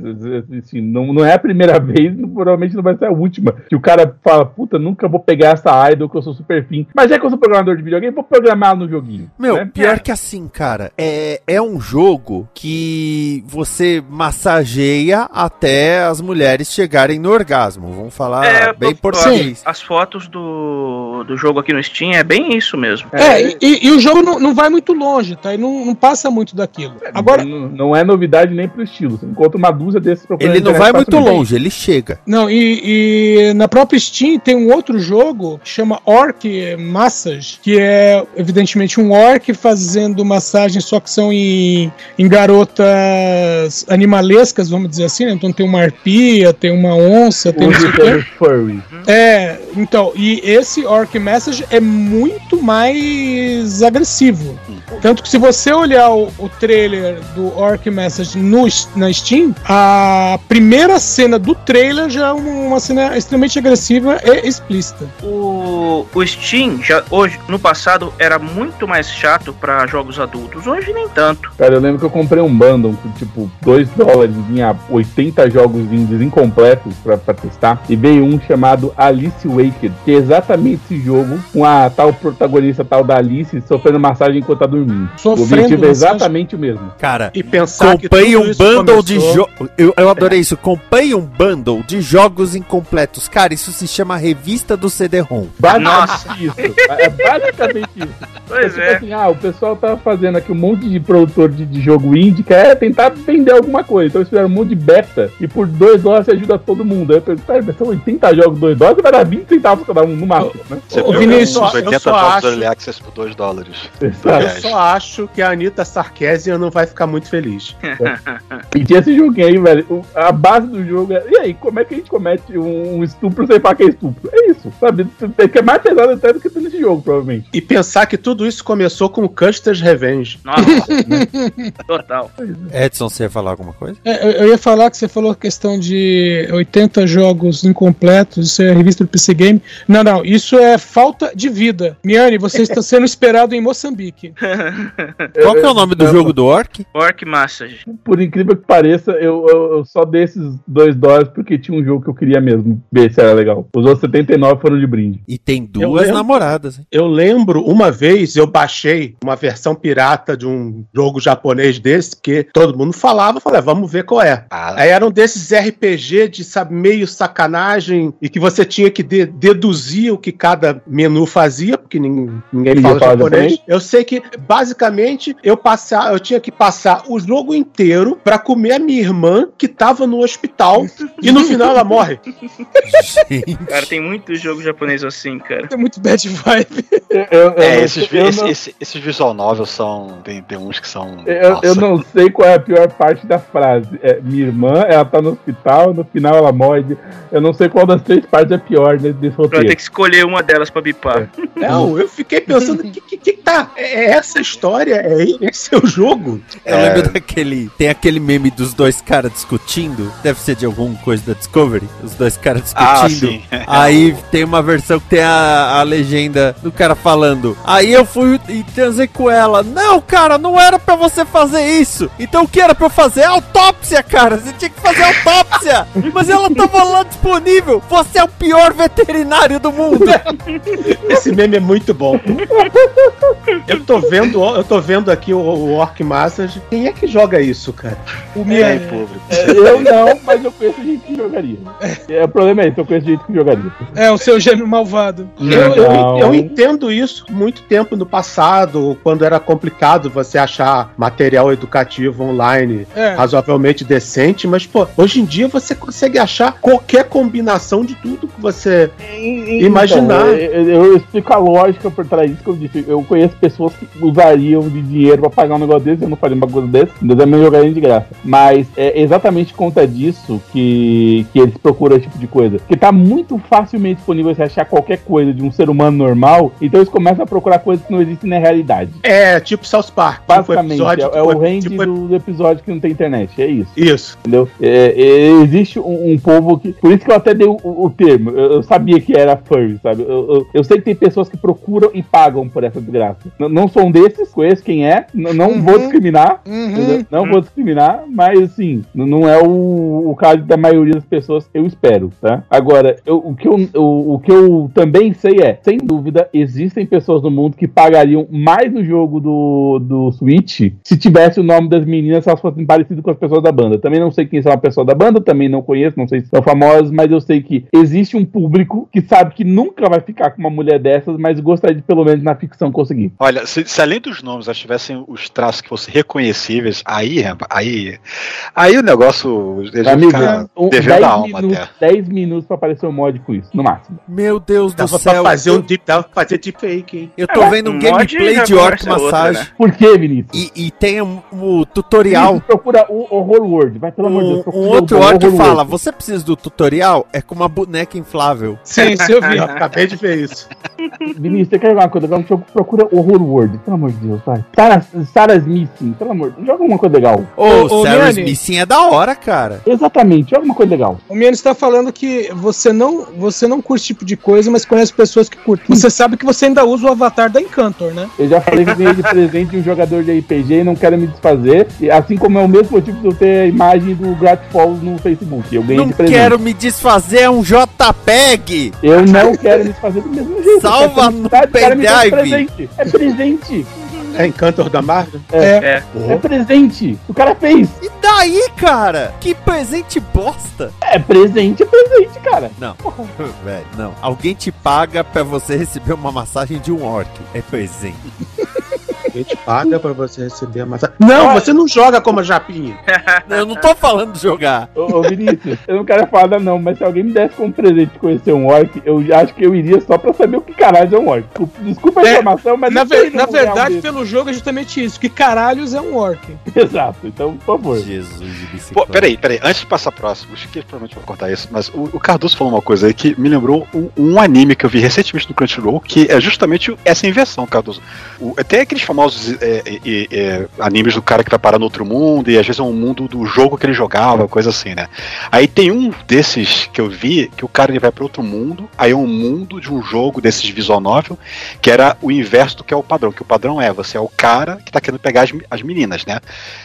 Assim, não, não é a primeira vez, provavelmente não vai ser a última, que o cara fala, puta, nunca vou pegar essa idol que eu sou super fim. Mas já que eu sou programador de videogame, vou programar no joguinho. Meu, né? pior que assim, cara, é, é um jogo que você massageia até as mulheres chegarem no orgasmo. Vamos falar É, bem eu- português. As fotos do, do jogo aqui no Steam é bem isso mesmo. É, e, e- e o jogo não, não vai muito longe, tá? E não, não passa muito daquilo. Agora, não, não é novidade nem pro estilo. Você encontra uma dúzia desses Ele não vai muito longe, ele chega. Não, e, e na própria Steam tem um outro jogo que chama Orc Massage, que é evidentemente um orc fazendo massagens, só que são em, em garotas animalescas, vamos dizer assim, né? Então tem uma arpia, tem uma onça, tem O não Furry. É, então, e esse Orc Message é muito mais agressivo. Tanto que se você olhar o, o trailer do Orc Message no, na Steam, a primeira cena do trailer já é uma cena extremamente agressiva e explícita. O, o Steam, já hoje, no passado, era muito mais chato pra jogos adultos. Hoje nem tanto. Cara, eu lembro que eu comprei um bundle com tipo 2 dólares, vinha 80 jogos indies incompletos pra, pra testar. E veio um chamado Alice Waked, que é exatamente esse jogo, com a tal protagonista tal da Alice sofrendo massagem enquanto tá dormindo. O Sofrendo objetivo é exatamente o mesmo. Cara, E pensar que comprei um bundle de começou- jogos. Eu, eu adorei isso. Comprei um bundle de jogos incompletos. Cara, isso se chama revista do CD-ROM. Basicamente isso. É basicamente isso. Pois tipo é. assim, ah, o pessoal tá fazendo aqui um monte de produtor de, de jogo indie quer tentar vender alguma coisa. Então eles fizeram um monte de beta e por 2 dólares você ajuda todo mundo. Aí eu pensei, pera, são 80 jogos 2 dólares, vai dar 20 centavos cada um no máximo, né? Você Ô, Vinícius, uns eu 80 só jogos acho- Early Access por 2 dólares. Eu Reais. só acho que a Anitta Sarkeesian não vai ficar muito feliz. E tinha esse joguinho aí, velho. A base do jogo é. E aí, como é que a gente comete um, estupro sem falar que é estupro? É isso, sabe? É que é mais pesado até do que tá nesse jogo, provavelmente. E pensar que tudo isso começou com o Custer's Revenge. Nossa. Total. Edson, você ia falar alguma coisa? É, eu- eu ia falar que você falou a questão de 80 jogos incompletos, isso é a revista do PC Game. Não, não, isso é falta de vida. Miane, você está sendo esperado em Moçambique. Qual que é o nome do jogo do Orc? Orc Massage. Por incrível que pareça, eu, eu, eu só dei esses 2 dólares porque tinha um jogo que eu queria mesmo ver se era legal. Os outros 79 foram de brinde. E tem duas lembro. namoradas. hein? Eu lembro uma vez eu baixei uma versão pirata de um jogo japonês desse, que todo mundo falava, eu falei, "Ah, vamos ver qual é. Ah, Aí eram desses RPG de sabe, meio sacanagem e que você tinha que de- deduzir o que cada menu fazia, porque ninguém, ninguém fala japonês. japonês. Eu sei que basicamente eu passar, eu tinha que passar o jogo inteiro pra comer a minha irmã que tava no hospital e no final ela morre. Gente. Cara, tem muito jogo japonês assim, cara. É muito bad vibe. Eu, eu- É, esses, eu esse- não- esse- esses visual novels são. Tem, tem uns que são. Eu, eu não sei qual é a pior parte da frase. É, minha irmã, ela tá no hospital, no final ela morre. Eu não sei qual das três partes é pior desse, desse Vai roteiro. ter que escolher uma delas pra bipar. Não, eu fiquei pensando, que, que, que tá? É essa a história? É esse é o jogo? Eu lembro daquele. Tem aquele meme dos dois caras discutindo. Deve ser de alguma coisa da Discovery. Os dois caras Ah, discutindo. sim. Aí tem uma versão que tem a, a legenda do cara falando. Aí eu fui e transei com ela. Não, cara, não era pra você fazer isso. Então o que era pra eu fazer? Autópsia, cara. Você tinha que fazer autópsia. Mas ela tava lá disponível. Você é o pior veterinário do mundo. Esse meme é muito bom. Eu tô vendo, eu tô vendo aqui o, o Orc Massage. Quem é que joga isso, cara? O É, Miane. público. Eu não, mas eu conheço gente que jogaria. É, o problema é esse, eu conheço gente que jogaria. É, o seu gêmeo malvado. Eu, eu- eu entendo isso muito tempo no passado, quando era complicado você achar material educativo online É. razoavelmente decente, mas pô, hoje em dia você consegue achar qualquer combinação de tudo que você Imaginar. Então, eu, eu explico a lógica por trás disso que eu disse. Eu conheço pessoas que usariam de dinheiro pra pagar um negócio desse, eu não faria uma coisa desse, eu também jogaria de graça. Mas é exatamente conta disso que, que eles procuram esse tipo de coisa. Porque tá muito facilmente disponível você achar qualquer coisa de um ser humano normal, então eles começam a procurar coisas que não existem na realidade. é tipo South Park, tipo Basicamente, episódio- é, é o tipo- range tipo- do, episódio que não tem internet, é isso. Isso. Entendeu? É, é, existe um, um povo que. Por isso que eu até dei o, o termo. Eu, eu sabia que era furry, sabe? Eu, eu, eu sei que tem pessoas que procuram e pagam por essa desgraça. N- não sou um desses, conheço quem é. n- não Uhum. vou discriminar. Uhum. Não vou discriminar, mas assim, não é o, o caso da maioria das pessoas, eu espero, tá? Agora, eu- o, que eu, o, o que eu também sei é, sem dúvida, existem pessoas no mundo que pagariam mais no jogo do, do Switch se tivesse o nome das meninas, se elas fossem parecidas com as pessoas da banda. Também não sei quem são a pessoa da banda, também não conheço, não sei se são famosos, mas eu sei que existe um público que sabe que nunca vai ficar com uma mulher dessas, mas gostaria de pelo menos na ficção conseguir. Olha, se, se além dos nomes elas tivessem os traços que fossem reconhecíveis, aí, aí. Aí o negócio. Eles Amigo, ficar um, devendo 10 a alma minutos, até. 10 minutos pra aparecer um mod com isso, no máximo. Meu Deus do Dava pra céu. fazer um deep, dava pra fazer deepfake, hein? eu tô vendo um gameplay de Orc Massage. né? Por que, Vinícius? E, e tem um, um tutorial. Vinícius, procura o Horror World, vai pelo amor de Deus. um outro orc fala: World. Você precisa do tutorial? É com uma boneca inflável. Sim, sim, eu vi. Acabei de ver isso. Vinícius, você quer jogar uma coisa? Procura Horror World. Pelo amor de Deus, vai. Sarah, Sarah Smith, sim, pelo amor de Deus. Joga uma coisa legal. Ô, Ô, ô, Sarah. Smith é da hora, cara. Exatamente, joga uma coisa legal. O Miano está falando que você não, você não curte esse tipo de coisa, mas conhece pessoas que curtem. Você sabe que você ainda usa o avatar da Encantor, né? Eu já falei que eu ganhei de presente um jogador de RPG e não quero me desfazer. E assim como é o mesmo motivo de eu ter a imagem do Grat Falls no Facebook. Eu ganhei Não de presente. quero me desfazer, é um JPEG. Eu não quero me desfazer do mesmo jeito. Salva no pendrive. presente. É presente. É Encantor da Marvel? É. É presente. O cara fez. E daí, cara? Que presente bosta. É presente, é presente, cara. Não, velho, não. Alguém te paga pra você receber uma massagem de um orc. É presente. A gente paga pra você receber a massa. Não, você não joga como a Japinha. Eu não tô falando de jogar. Ô, ô, Vinícius, eu não quero falar nada não, mas se alguém me desse como presente conhecer um orc, eu acho que eu iria só pra saber o que caralho é um orc. Desculpa, a É, informação, mas Na, ver- na real verdade, pelo jogo é justamente isso. Que caralhos é um orc? Exato, então, por favor. Jesus de bicicleta. Pô, peraí, peraí, antes de passar próximo, acho que provavelmente vou cortar isso, mas o, o Cardoso falou uma coisa aí que me lembrou um, um anime que eu vi recentemente no Crunchyroll, que é justamente essa inversão, Cardoso. O, tem aqueles famosos é, é, é, animes do cara que vai parar no outro mundo, e às vezes é um mundo do jogo que ele jogava, coisa assim, né? Aí tem um desses que eu vi, que o cara ele vai para outro mundo, aí é um mundo de um jogo desses de visual novel, que era o inverso do que é o padrão, que o padrão é, você é o cara que tá querendo pegar as, as meninas, né?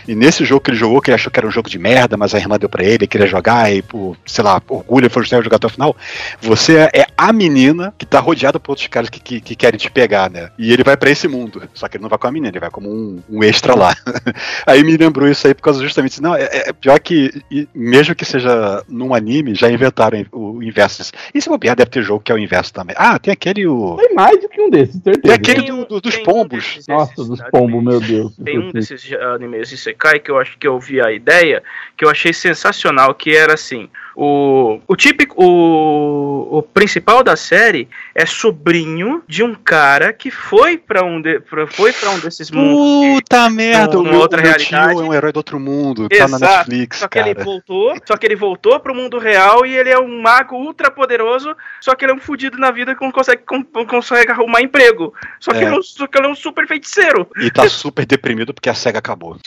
E nesse jogo que ele jogou, que ele achou que era um jogo de merda, mas a irmã deu pra ele, ele queria jogar, e por, sei lá, por orgulho, foi jogar até o final. Você é a menina que tá rodeada por outros caras que, que, que querem te pegar, né? E ele vai pra esse mundo. Só que ele não vai com a menina, ele vai como um, um extra lá. aí me lembrou isso aí por causa justamente. Não, é, é pior que, e mesmo que seja num anime, já inventaram o inverso disso. E se bobear, deve ter jogo que é o inverso também. Ah, tem aquele. O... Tem mais do que um desses, certeza. Tem aquele Tem um- do- do- dos tem um pombos. desses- Nossa, desses dos pombos, meu Deus. Tem um desses animes de Sekai que eu acho que eu vi a ideia, que eu achei sensacional, que era assim, o, o típico, o, o principal da série é sobrinho de um cara que foi pra um, de, pra- foi para um desses mundos. Puta merda, o meu, outra o meu realidade. tio é um herói do outro mundo, tá na Exato. Netflix, Só que ele cara. voltou, só que ele voltou pro mundo real e ele é um mago ultra poderoso, só que ele é um fudido na vida que não consegue, não consegue arrumar emprego. Só que, É. ele, é um, só que ele é um super feiticeiro. E tá super deprimido porque a SEGA acabou.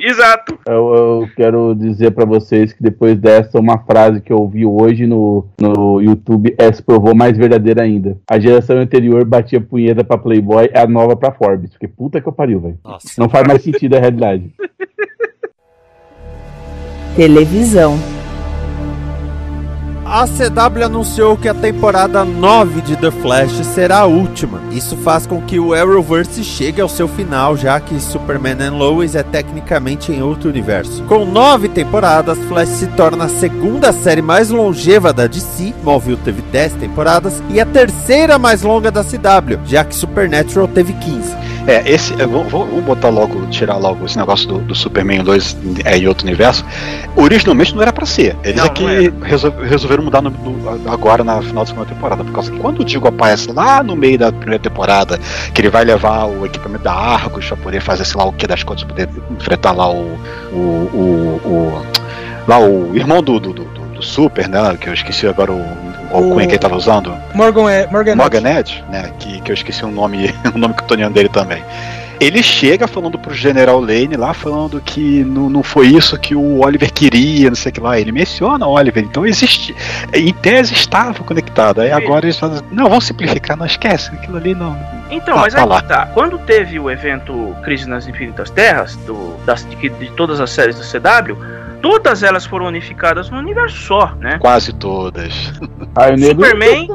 Exato. Eu, eu quero dizer pra vocês que depois dessa, uma frase que eu ouvi hoje no, no YouTube é se provou mais verdadeira ainda. A geração anterior batia punheta pra Playboy, é a nova pra Forbes. Porque puta que eu pariu, velho. Não faz mais sentido a realidade. Televisão. A CW anunciou que a temporada 9 de The Flash será a última. Isso faz com que o Arrowverse chegue ao seu final, já que Superman and Lois é tecnicamente em outro universo. Com nove temporadas, Flash se torna a segunda série mais longeva da DC, Smallville teve 10 temporadas, e a terceira mais longa da CW, já que Supernatural teve 15. É, esse. vou, vou- botar logo, tirar logo esse negócio do, do Superman 2 é, em outro universo. Originalmente não era pra ser. Eles Não, não era. resol- resolveram mudar no- no- agora na final da segunda temporada. Por causa que quando o Digo aparece lá no meio da primeira temporada, que ele vai levar o equipamento da Argos pra poder fazer, sei lá o que das coisas, pra poder enfrentar lá o. o, o, o- lá o irmão do, do, do, do Super, né? Que eu esqueci agora o, o alcunha que ele tava usando. Morgan é. Morgan Morganet, né? Que, que eu esqueci o nome, o nome cutoniano dele também. Ele chega falando pro General Lane lá, falando que não, não foi isso que o Oliver queria, não sei o que lá. Ele menciona o Oliver, então existe. Em tese estava conectado. Aí agora eles falam, não, vamos simplificar, não esquece, aquilo ali não. Então, Tá, mas tá aí lá. que tá. Quando teve o evento Crise nas Infinitas Terras, do, das, de, de todas as séries do CW, todas elas foram unificadas num universo só, né? Quase todas. Aí o nego Superman,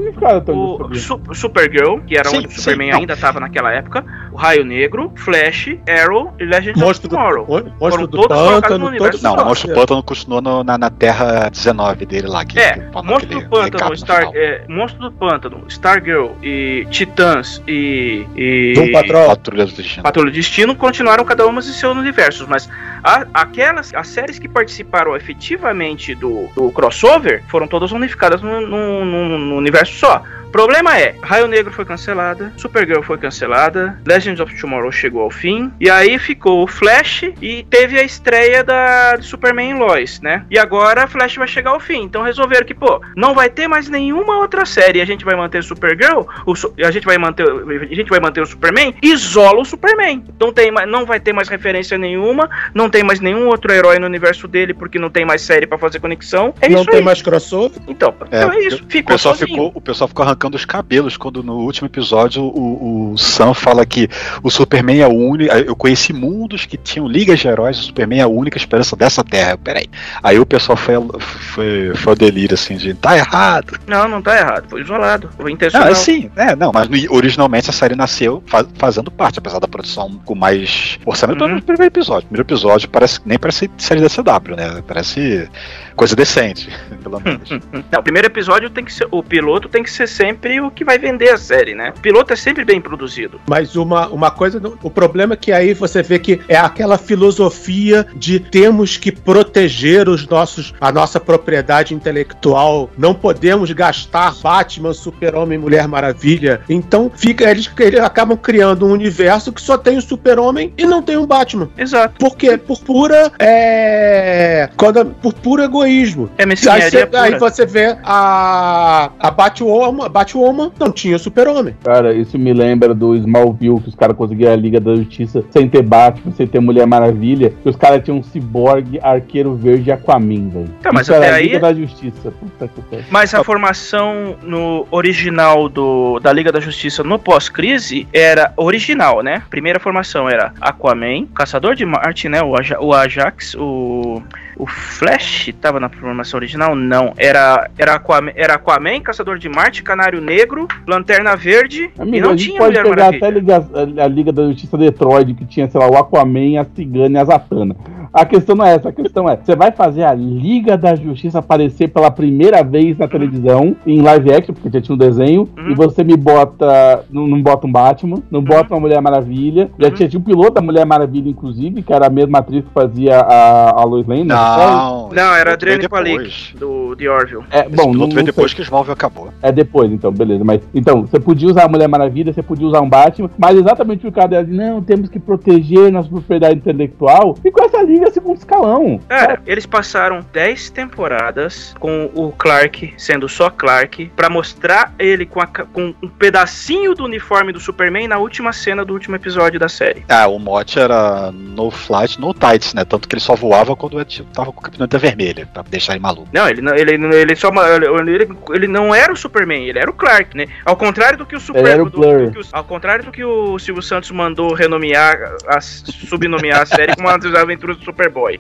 O. Su- Supergirl, que era Sim, onde o sim, Superman não. ainda estava naquela época, o Raio Negro, Flash, Arrow e Legends Monstro of do, Tomorrow. monstro Foram do todos colocados no pântano, universo todos Não, o Monstro Pântano continuou no- na, na Terra 19 dele lá. Que, É, que Monstro do Pântano, Star, é, Monstro do Pântano, Stargirl e Titãs e, e Doom Patrol. Patrulha do Destino. Patrulha do Destino continuaram cada uma em seus universos, mas a- aquelas as séries que participaram efetivamente do, do crossover foram todas unificadas num universo só. Problema é, Raio Negro foi cancelada, Supergirl foi cancelada, Legends of Tomorrow chegou ao fim, e aí ficou o Flash e teve a estreia da de Superman em Lois, né? E agora Flash vai chegar ao fim. Então resolveram que, pô, não vai ter mais nenhuma outra série. A gente vai manter o Supergirl, o, a gente vai manter, a gente vai manter o Superman, isola o Superman. Não tem não vai ter mais referência nenhuma, não tem mais nenhum outro herói no universo dele porque não tem mais série pra fazer conexão. É não isso tem aí. mais crossover. Então, então é isso. O Ficou pessoal, sozinho. ficou, o pessoal ficou arrancando os cabelos quando no último episódio o, o Sam fala que o Superman é o único. Eu conheci mundos que tinham ligas de heróis, o Superman é a única esperança dessa terra. Peraí. Aí o pessoal foi, foi, foi ao delírio assim de tá errado. Não, não tá errado. Foi isolado. Foi intencional. é sim, é, não, mas originalmente a série nasceu fa- fazendo parte, apesar da produção com mais orçamento Uhum. no primeiro episódio. O primeiro episódio parece nem parece série da CW, né? Parece coisa decente, pelo menos. Não, o primeiro episódio tem que ser. O piloto tem que ser sempre o que vai vender a série, né? O piloto é sempre bem produzido. Mas uma, uma coisa, o problema é que aí você vê que é aquela filosofia de temos que proteger os nossos, a nossa propriedade intelectual, não podemos gastar Batman, Super-Homem, Mulher Maravilha. Então fica eles, eles acabam criando um universo que só tem o Super-Homem e não tem o Batman. Exato. Por quê? Por pura é, quando, por puro egoísmo. É Aí, mesquinharia você, pura. aí você vê a, a Batwoman, Batwoman não tinha super-homem. Cara, isso me lembra do Smallville, que os caras conseguiram a Liga da Justiça sem ter Batman, sem ter Mulher Maravilha, que os caras tinham um ciborgue, arqueiro verde e Aquaman, velho. Tá, mas Isso era até aí- Liga da Justiça. Puta que pariu. Mas a formação no original do, da Liga da Justiça no pós-crise era original, né? Primeira formação era Aquaman, Caçador de Marte, né? O, Aja- o Ajax, o, o Flash tava na formação original? Não. Era, era, Aquaman, era Aquaman, Caçador de Marte, Canário Negro, Lanterna Verde Amigo, e não a gente tinha pode Mulher pegar Maravilha. até a Liga, a Liga da Justiça Detroit, que tinha, sei lá, o Aquaman, a Cigana e a Zatanna. A questão não é essa, a questão é, você vai fazer a Liga da Justiça aparecer pela primeira vez na televisão, em live action, porque já tinha um desenho, Uhum. e você me bota, não, não bota um Batman, não bota uma Mulher Maravilha, já Uhum. tinha, tinha o piloto da Mulher Maravilha, inclusive, que era a mesma atriz que fazia a, a Lois Lane, né? Não, Não, era o veio Adriane. Palik, do The Orville. É, Esse bom, não, piloto veio não depois sei. que o Smallville acabou. É depois, então, beleza. Mas então, você podia usar a Mulher Maravilha, você podia usar um Batman, mas exatamente por causa dela, de, não, temos que proteger nossa propriedade intelectual, e com essa liga segundo escalão. Cara, eles passaram 10 temporadas com o Clark sendo só Clark pra mostrar ele com, a com um pedacinho do uniforme do Superman na última cena do último episódio da série. Ah, o mote era no flight, no tights, né? Tanto que ele só voava quando ele tava com a capineta vermelha, pra deixar ele maluco. Não, ele, não- ele, ele só ele, ele não era o Superman, ele era o Clark, né? Ao contrário do que o Super, Ele era o do- Blur. do que o- ao contrário do que o Silvio Santos mandou renomear, a, subnomear a série como uma das aventuras do Superboy.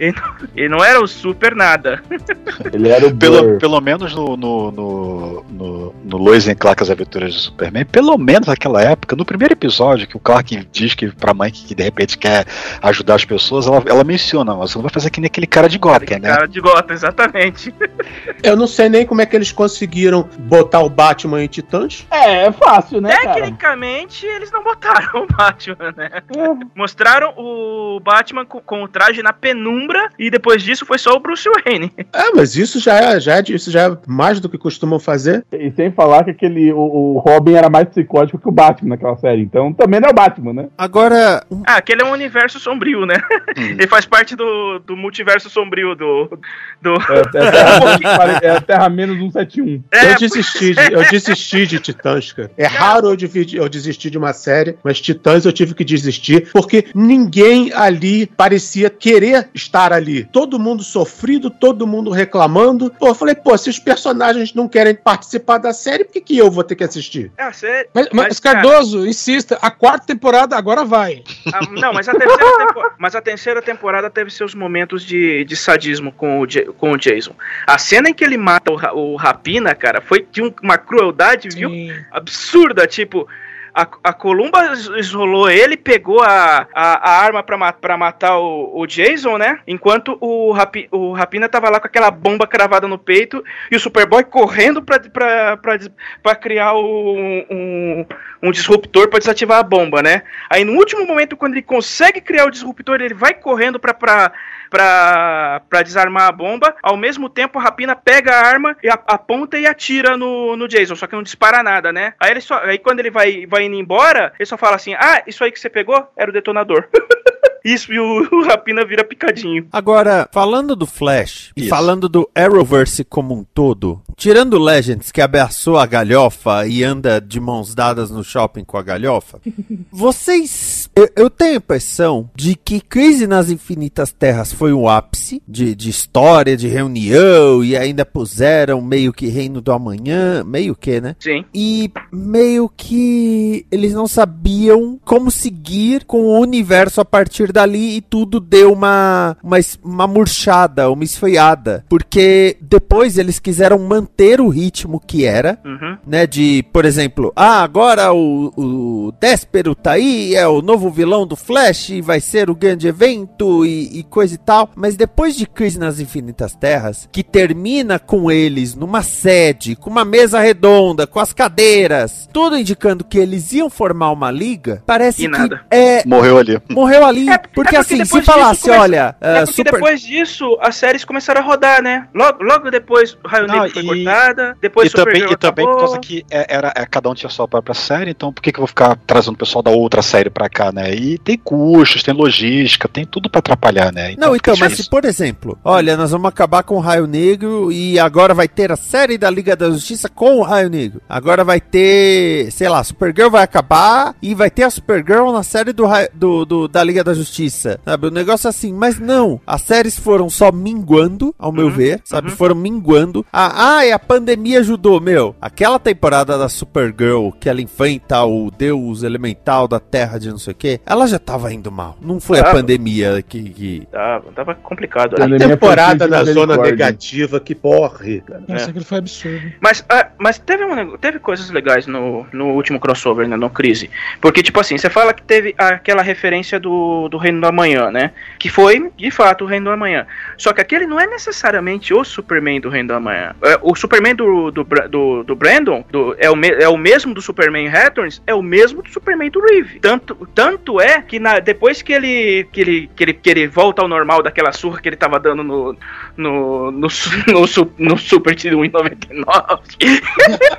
ele, não- ele não era o Super nada. Ele era o Pelo, pelo menos no, no, no, no, no Lois and Clark As Aventuras do Superman, pelo menos naquela época, no primeiro episódio, que o Clark diz que pra mãe que, de repente quer ajudar as pessoas, ela, ela menciona, mas você não vai fazer que nem aquele cara de Gotham, né? Cara de gota, exatamente. Eu não sei nem como é que eles conseguiram botar o Batman em Titãs. É, é fácil, né, cara? Tecnicamente, eles não botaram o Batman, né? É. Mostraram o Batman com, com o traje na penumbra e depois disso foi só o Bruce Wayne. É, mas isso já é, já é, isso já é mais do que costumam fazer. E sem falar que aquele, o, o Robin era mais psicótico que o Batman naquela série. Então também não é o Batman, né? Agora, Ah, aquele é um universo sombrio, né? Ele faz parte do, do multiverso sombrio do. do... É, é, terra, é a Terra menos 171. É, eu desisti, de, eu desisti de Titãs, cara. É raro eu, dividir- eu desistir de uma série, mas Titãs eu tive que desistir porque ninguém ali parecia querer estar ali. Todo mundo sofrido, todo mundo reclamando. Pô, eu falei, pô, se os personagens não querem participar da série, por que, que eu vou ter que assistir? É, a série- Mas, mas, Mas, cara- Cardoso, insista, a quarta temporada agora vai. Ah, não, mas a, terceira tempo- mas a terceira temporada teve seus momentos de, de sadismo com o, com o Jason. A cena em que ele mata o, o Rapina, cara, foi de um- uma crueldade, viu? Sim. absurda, tipo. A, a Columba is- isolou ele, pegou a, a, a arma pra, ma pra matar o, o Jason, né? Enquanto o, Rapi, o Rapina tava lá com aquela bomba cravada no peito e o Superboy correndo pra, pra, pra, pra criar o- um, um disruptor pra desativar a bomba, né? Aí no último momento, quando ele consegue criar o disruptor, ele vai correndo pra, pra, desarmar a bomba. Ao mesmo tempo, a Rapina pega a arma e aponta e atira no, no Jason, só que não dispara nada, né? Aí, ele só, aí quando ele vai, vai indo embora, ele só fala assim: Ah, isso aí que você pegou era o detonador. isso, e o, o Rapina vira picadinho. Agora, falando do Flash e Isso. falando do Arrowverse como um todo, tirando o Legends que abraçou a galhofa e anda de mãos dadas no shopping com a galhofa, vocês. Eu, eu tenho a impressão de que Crise nas Infinitas Terras foi um ápice de, de história, de reunião, e ainda puseram meio que Reino do Amanhã, meio que, né? Sim. E meio que eles não sabiam como seguir com o universo a partir dali e tudo deu uma, uma, uma murchada, uma esfriada. Porque depois eles quiseram manter o ritmo que era, Uhum. né? De, por exemplo, ah, agora o, o Déspero tá aí, é o novo vilão do Flash, e vai ser o grande evento e, e coisa e tal. Mas depois de Crise nas Infinitas Terras, que termina com eles numa sede, com uma mesa redonda, com as cadeiras, tudo indicando que eles iam formar uma liga, parece E que nada. é Morreu ali. morreu ali, É, porque é assim, se falasse, olha, É ah, porque super depois disso, as séries começaram a rodar, né? Logo, logo depois, o Raio Não, Negro foi e- cortada, depois e também, Supergirl e também por causa que é- era, é, cada um tinha sua própria série, então por que, que eu vou ficar trazendo o pessoal da outra série pra cá, né? E tem custos, tem logística, tem tudo pra atrapalhar, né? Não, fica então, mas se, por exemplo, olha, nós vamos acabar com o Raio Negro e agora vai ter a série da Liga da Justiça com o Raio Negro. Agora vai ter, sei lá, Supergirl vai acabar e vai ter a Supergirl na série do, do, do- da Liga da Justiça. Sabe, o negócio é assim, mas não. As séries foram só minguando, ao meu Uhum, ver, sabe? uhum. Foram minguando. Ah, ah, e a pandemia ajudou, meu. Aquela temporada da Supergirl que ela enfrenta o deus elemental da Terra de não sei o que, ela já tava indo mal. Não foi a Tava. pandemia que- que, Tava, tava complicado. A. Pandemia Temporada feita zona negativa, que porre, cara. Nossa, É. aquilo foi absurdo. Mas, ah, mas teve, um, teve coisas legais no, no último crossover, né, no Crise. Porque, tipo assim, você fala que teve aquela referência do, do Reino do Amanhã, né? Que foi, de fato, o Reino do Amanhã. Só que aquele não é necessariamente o Superman do Reino do Amanhã. É, o Superman do, do, do, do Brandon do- é, o me- é o mesmo do Superman Returns, é o mesmo do Superman do Reeve. Tanto, tanto é que na, depois que ele, que, ele, que, ele, que ele volta ao normal daquela surra que ele tava dando no, no, no, no, no Super Tiro 1,99.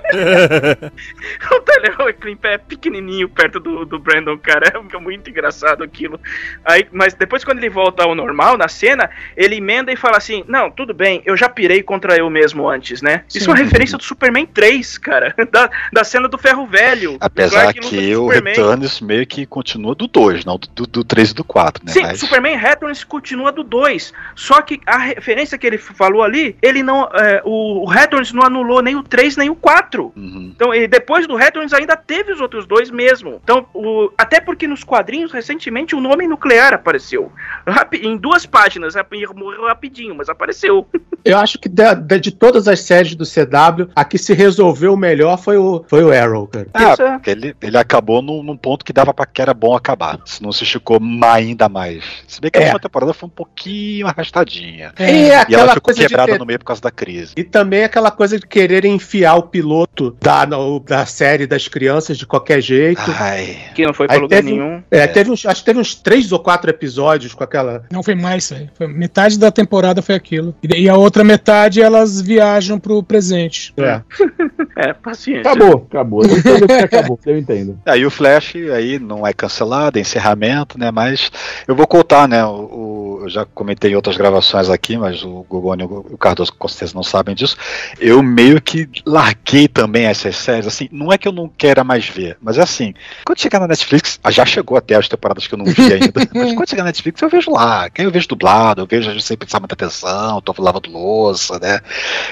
o Telerock é pequenininho perto do, do Brandon, cara. É muito engraçado aquilo. Aí, mas depois, quando ele volta ao normal, na cena, ele emenda e fala assim: Não, tudo bem, eu já pirei contra eu mesmo antes, né? Isso é uma Sim. referência do Superman 3, cara. Da, da cena do Ferro Velho. Apesar que o Superman. Returns meio que continua do 2, não do, do 3 e do 4, né? Sim, Mas- Superman Returns continua do 2. Só que a referência que ele falou ali, ele não. é, o, o Returns não anulou nem o 3 nem o 4. Uhum. Então, e depois do Returns ainda teve os outros dois mesmo. Então, o- até porque nos quadrinhos, recentemente, o nome nuclear apareceu. Rapi- em duas páginas, morreu rapidinho, mas apareceu. Eu acho que de, de- de todas as séries do CW, a que se resolveu melhor foi o, foi o Arrow, cara. Ah, Isso é- ele, ele acabou num, num ponto que dava pra que era bom acabar. Se não se esticou ainda mais. Se bem que a É. última temporada foi um pouquinho arrastadinha. E E ela aquela ficou quebrada ter- no meio por causa da crise. E também aquela coisa de querer enfiar o piloto da, no- da série das crianças de qualquer jeito. Ai. Que não foi pra Aí lugar teve- nenhum. É, teve uns, acho que teve uns três ou quatro episódios com aquela. Não foi mais. Foi- Metade da temporada foi aquilo. E a outra metade elas viajam pro presente. É. É, paciência. Acabou, acabou. Eu entendo que acabou, eu entendo. Aí o Flash aí não é cancelado, é encerramento, né? Mas eu vou contar, né? O, o- eu já comentei em outras gravações aqui, mas o Gogoni e o Cardoso com certeza não sabem disso. Eu meio que larguei também essas séries. Assim, não é que eu não queira mais ver, mas é assim, quando chegar na Netflix, já chegou até as temporadas que eu não vi ainda. mas quando chegar na Netflix, eu vejo lá. Que aí eu vejo dublado, eu vejo sem prestar muita atenção, tô lavando louça, né?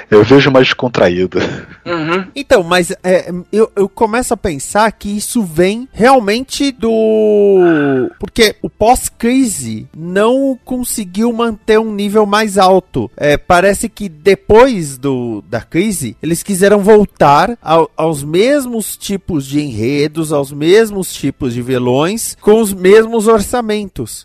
Eu vejo mais descontraído. Uhum. Então, mas é, eu, eu começo a pensar que isso vem realmente do. Porque o pós-crise não conseguiu manter um nível mais alto. É, parece que depois do, da crise, eles quiseram voltar ao- aos mesmos tipos de enredos, aos mesmos tipos de vilões, com os mesmos orçamentos.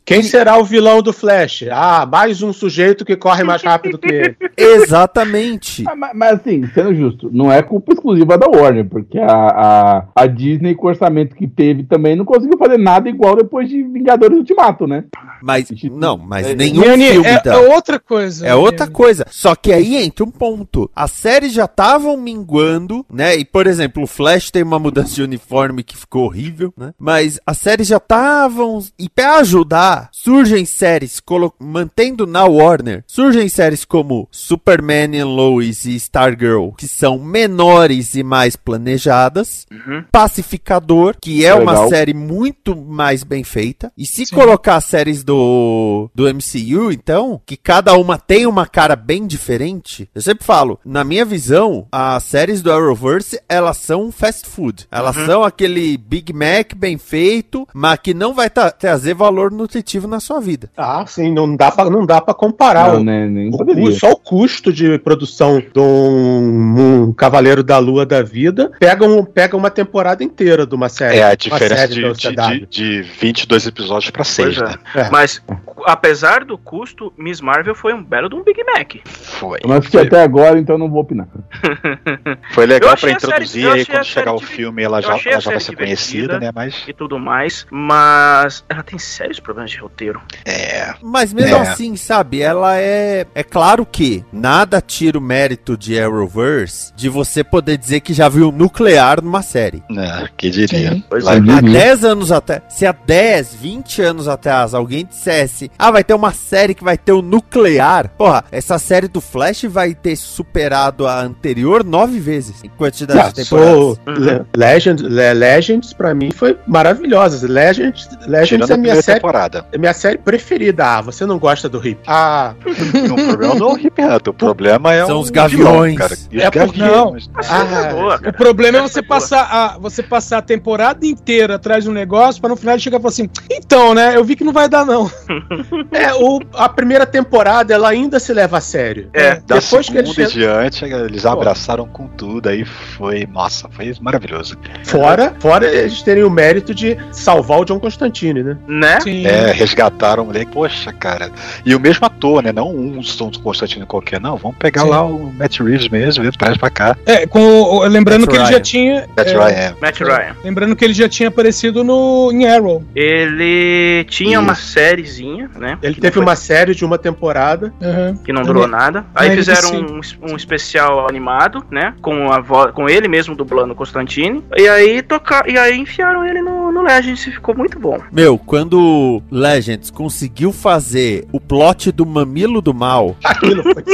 Quem será o vilão do Flash? Ah, mais um sujeito que corre mais rápido que ele. Exatamente. Ah, Mas, mas, assim, sendo justo, não é culpa exclusiva da Warner, porque a, a, a Disney, com o orçamento que teve também, não conseguiu fazer nada igual depois de Vingadores Ultimato, né? Mas, não, mas Nenhum Miane, filme é, é outra coisa. É outra coisa. Só que aí entra um ponto. As séries já estavam minguando, né? E, por exemplo, o Flash tem uma mudança de uniforme que ficou horrível, né? Mas as séries já estavam. E ajudar, surgem séries, mantendo na Warner, surgem séries como Superman and Lois e Stargirl, que são menores e mais planejadas. Uhum. Pacificador, que é uma Legal. série muito mais bem feita. E se Sim. colocar as séries do, do MCU, então, que cada uma tem uma cara bem diferente, eu sempre falo, na minha visão, as séries do Arrowverse, elas são fast food. Elas são aquele Big Mac bem feito, mas que não vai tra- trazer valor nutritivo na sua vida. Ah, sim, não dá pra, não dá pra comparar. Não, o- né, nem o só o custo de produção de um, um Cavaleiro da Lua da vida pega, um, pega uma temporada inteira de uma série. É a diferença série de, de, de, de 22 episódios pra 6, Pois é. né? É. Mas, apesar do custo, Miss Marvel foi um belo de um Big Mac. Foi. Eu não assisti Foi, até agora, então não vou opinar. foi legal pra série- introduzir, eu aí quando chegar série o filme ela já, ela já vai série ser conhecida, né? Mas E tudo mais, mas ela tem sérios problemas de roteiro. é. Mas mesmo É. assim, sabe, ela é. É claro que nada tira o mérito de Arrowverse de você poder dizer que já viu nuclear numa série. Né, que diria. Sim. Pois é. Há Diria. 10 anos até. Se há 10, 20 anos atrás alguém dissesse, ah, vai ter uma série que vai ter o nuclear. Porra, essa série do Flash vai ter superado a anterior nove vezes em quantidade Ah, de temporadas. sou Le- Legend, Le- Legends pra mim foi maravilhosa. Legends, Legends Tirando é a minha primeira série, temporada. é minha série preferida. Ah, você não gosta do Hip. Ah, o problema não é o Hip Hunter, o problema é São o os gaviões. vilão, cara. E os É porque- gaviões. A série Ah, é boa, O problema é você passar, a, você passar a temporada inteira atrás de um negócio pra no final ele chegar e falar assim: então, né? Eu vi que não vai dar, não. é, o, a primeira temporada ela ainda se leva a sério. É, Da Depois que eles diante, eles abraçaram com tudo, aí foi, nossa, foi maravilhoso. Fora, fora eles terem o mérito de salvar o John Constantine, né? Né? Sim. É, resgataram o moleque, poxa, cara. E o mesmo ator, né? Não um som Constantino qualquer, não. Vamos pegar Sim. lá o Matt Reeves mesmo, ele traz pra cá. É, com, o- lembrando Matt que ele Ryan. já tinha. Matt é, Ryan. Matt Ryan. Lembrando que ele já tinha aparecido no, em Arrow. Ele tinha Isso. uma sériezinha, né? Ele teve foi- uma série de uma temporada. Aham. que não durou nada. Aí Mas fizeram um, um especial animado, né? Com a voz, com ele mesmo dublando o Constantine. E aí tocar, e aí enfiaram ele no, no Legends ficou muito bom. Meu, quando Legends conseguiu fazer o plot do mamilo do mal, Aquilo foi.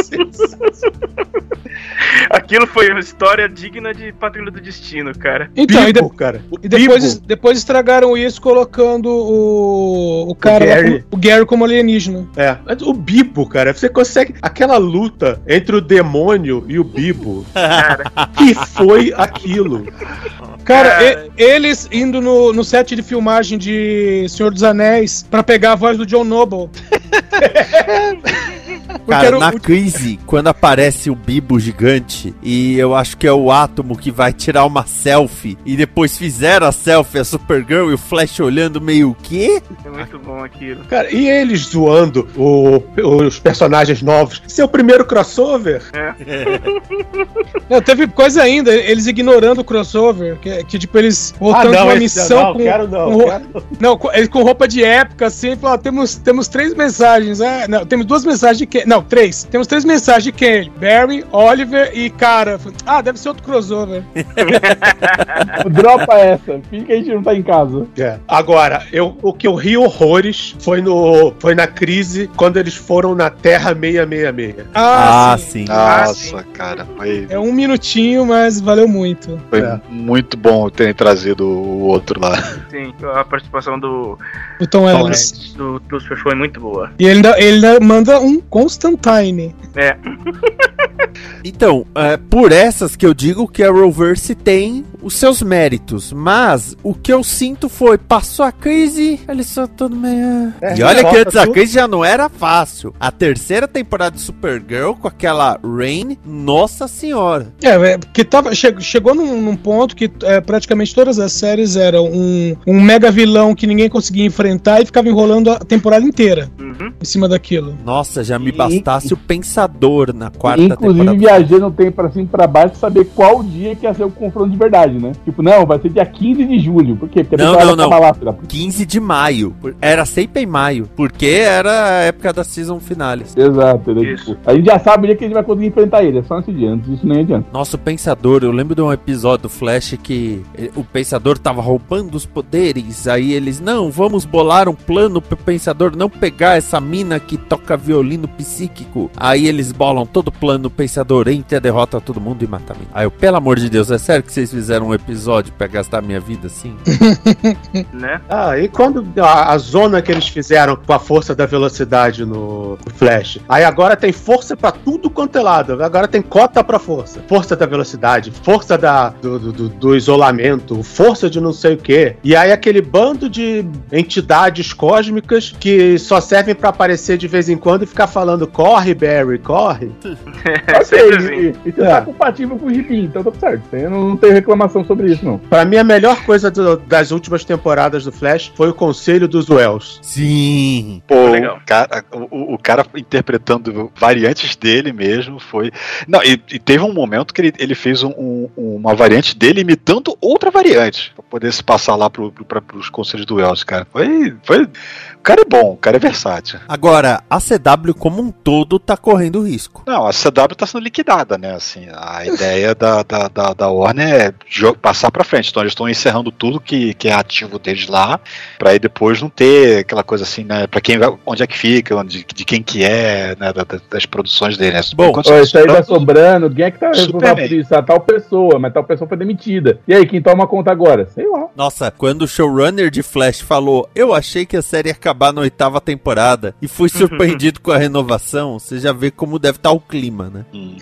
Aquilo foi uma história digna de Patrulha do Destino, cara. Então, e, de- Bibo, cara. O e depois, Bibo. depois estragaram isso colocando o, o cara, lá Gary. como, o Gary como alienígena. É, mas o Bibo, cara, você consegue. Aquela luta entre o demônio e o Bibo. Cara, que foi aquilo? Cara, Cara. e- eles indo no, no set de filmagem de Senhor dos Anéis pra pegar a voz do John Noble. Cara, era na o- crise, quando aparece o Bibo gigante, e eu acho que é o Átomo que vai tirar uma selfie, e depois fizeram a selfie, a Supergirl e o Flash olhando meio o quê? é muito bom aquilo. Cara, e eles zoando o- os personagens novos. Seu primeiro crossover? Não, teve coisa ainda, eles ignorando o crossover, que, que tipo, eles voltando de uma esse- missão não, com, quero não, com, ro- quero não. não, com, eles com roupa de época, assim, falaram, temos, temos três mensagens, é, não, temos duas mensagens de Ken, não, três, temos três mensagens de Ken, Barry, Oliver e cara, ah, deve ser outro crossover. Dropa essa, finge que a gente não tá em casa. É. Agora, eu, o que eu ri horrores foi, no, foi na crise quando eles foram na Terra 666. Ah, sim. Ah, Nossa, sim. cara, foi, É um minutinho, mas valeu muito. foi É. muito bom terem trazido o outro lá. Sim, a participação do, O Tom Tom Ellis. do Lucifer foi muito boa. E ele ainda, ele ainda manda um Constantine. É, Então, é por essas que eu digo que a Roverse tem os seus méritos, mas o que eu sinto foi, passou a crise, eles só todo meio... É, e olha que antes a crise já não era fácil. A terceira temporada de Supergirl com aquela Rain, nossa senhora. É, é, porque tava, che- chegou num, num ponto que é, praticamente todas as séries eram um, um mega vilão que ninguém conseguia enfrentar e ficava enrolando a temporada inteira uhum. em cima daquilo. Nossa, já me bastasse o Pensador na quarta Inclusive, temporada. viajando no tempo pra cima e pra baixo pra saber qual dia que ia ser o confronto de verdade, né? Tipo, não, vai ser dia 15 de julho. Por quê? Porque a Não, não, não. tava lá, filha da puta. 15 de maio. Era sempre em maio, porque era a época da season finales. Exato, né? Isso. Tipo, a gente já sabe o dia que a gente vai conseguir enfrentar ele. É só nesse dia. Antes disso nem adianta. Nosso Pensador, eu lembro de um episódio do Flash que eh, o Pensador tava roubando os poderes. Aí eles, não, vamos bolar um plano pro Pensador não pegar essa mina que toca violino psíquico. Aí eles bolam todo o plano, o Pensador entra, derrota todo mundo e mata mina. Aí eu, pelo amor de Deus, é sério que vocês fizeram um episódio pra gastar minha vida assim? né? Ah, e quando a, a zona que eles fizeram com a força da velocidade no Flash, aí agora tem força pra tudo quanto é lado. Agora tem cota pra força. Força da velocidade, força da, do, do- do- do isolamento, força de não sei o quê. E aí aquele bando de entidades cósmicas que só servem pra aparecer de vez em quando e ficar falando corre, Barry, corre. É, sempre assim. e, e você tá compatível com o Gibi, então tá tudo certo. Eu não, não tenho reclamação sobre isso, não. Pra mim, a melhor coisa do- das últimas temporadas do Flash foi o conselho dos Wells. Sim. Pô, Legal. o cara, o, o cara interpretando variantes dele mesmo foi. Não, e, e teve um momento que ele, ele fez um- um- uma variante dele imitando outra variante. Pra poder se passar lá pro, pro, pra, pros conselhos do Wells, cara. Foi, foi. O cara é bom, o cara é versátil. Agora, a CW como um todo tá correndo risco. Não, a CW tá sendo liquidada, né? Assim, a ideia da, da, da, da Warner é passar pra frente. Então eles estão encerrando tudo que, que é ativo deles lá, pra aí depois não ter aquela coisa assim, né? Pra quem vai, onde é que fica, onde, de quem que é, né? da- da- das produções dele. Né? Bom, Enquanto isso aí tá sobrando-. Quem é que tá responsável por isso? A tal pessoa, mas tal pessoa foi demitida. E aí, quem toma conta agora? Sei lá. Nossa, quando o showrunner de Flash falou, eu achei que a série ia acabar na oitava temporada e fui surpreendido com a renovação, você já vê como deve estar o clima, né? Hum.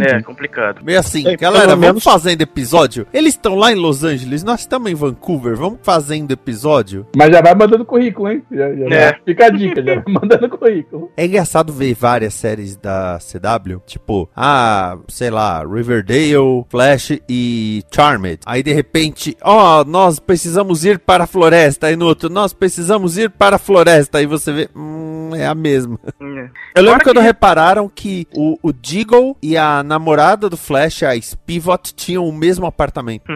É, complicado. Meio assim, É, galera, pelo vamos menos- fazendo episódio? Eles estão lá em Los Angeles, nós estamos em Vancouver, vamos fazendo episódio? Mas já vai mandando currículo, hein? Já, já É. vai- Fica a dica, já vai mandando currículo. É engraçado ver várias séries da CW, tipo, ah, sei lá, Riverdale, Flash e Charmed. Aí de repente, ó, nós precisamos ir para a floresta. Aí no outro, nós precisamos ir para a floresta. Aí você vê, hum, é a mesma. É. Eu lembro Fora quando que- repararam que o, o Deagle e a namorada do Flash, a Spivot, tinham o mesmo apartamento.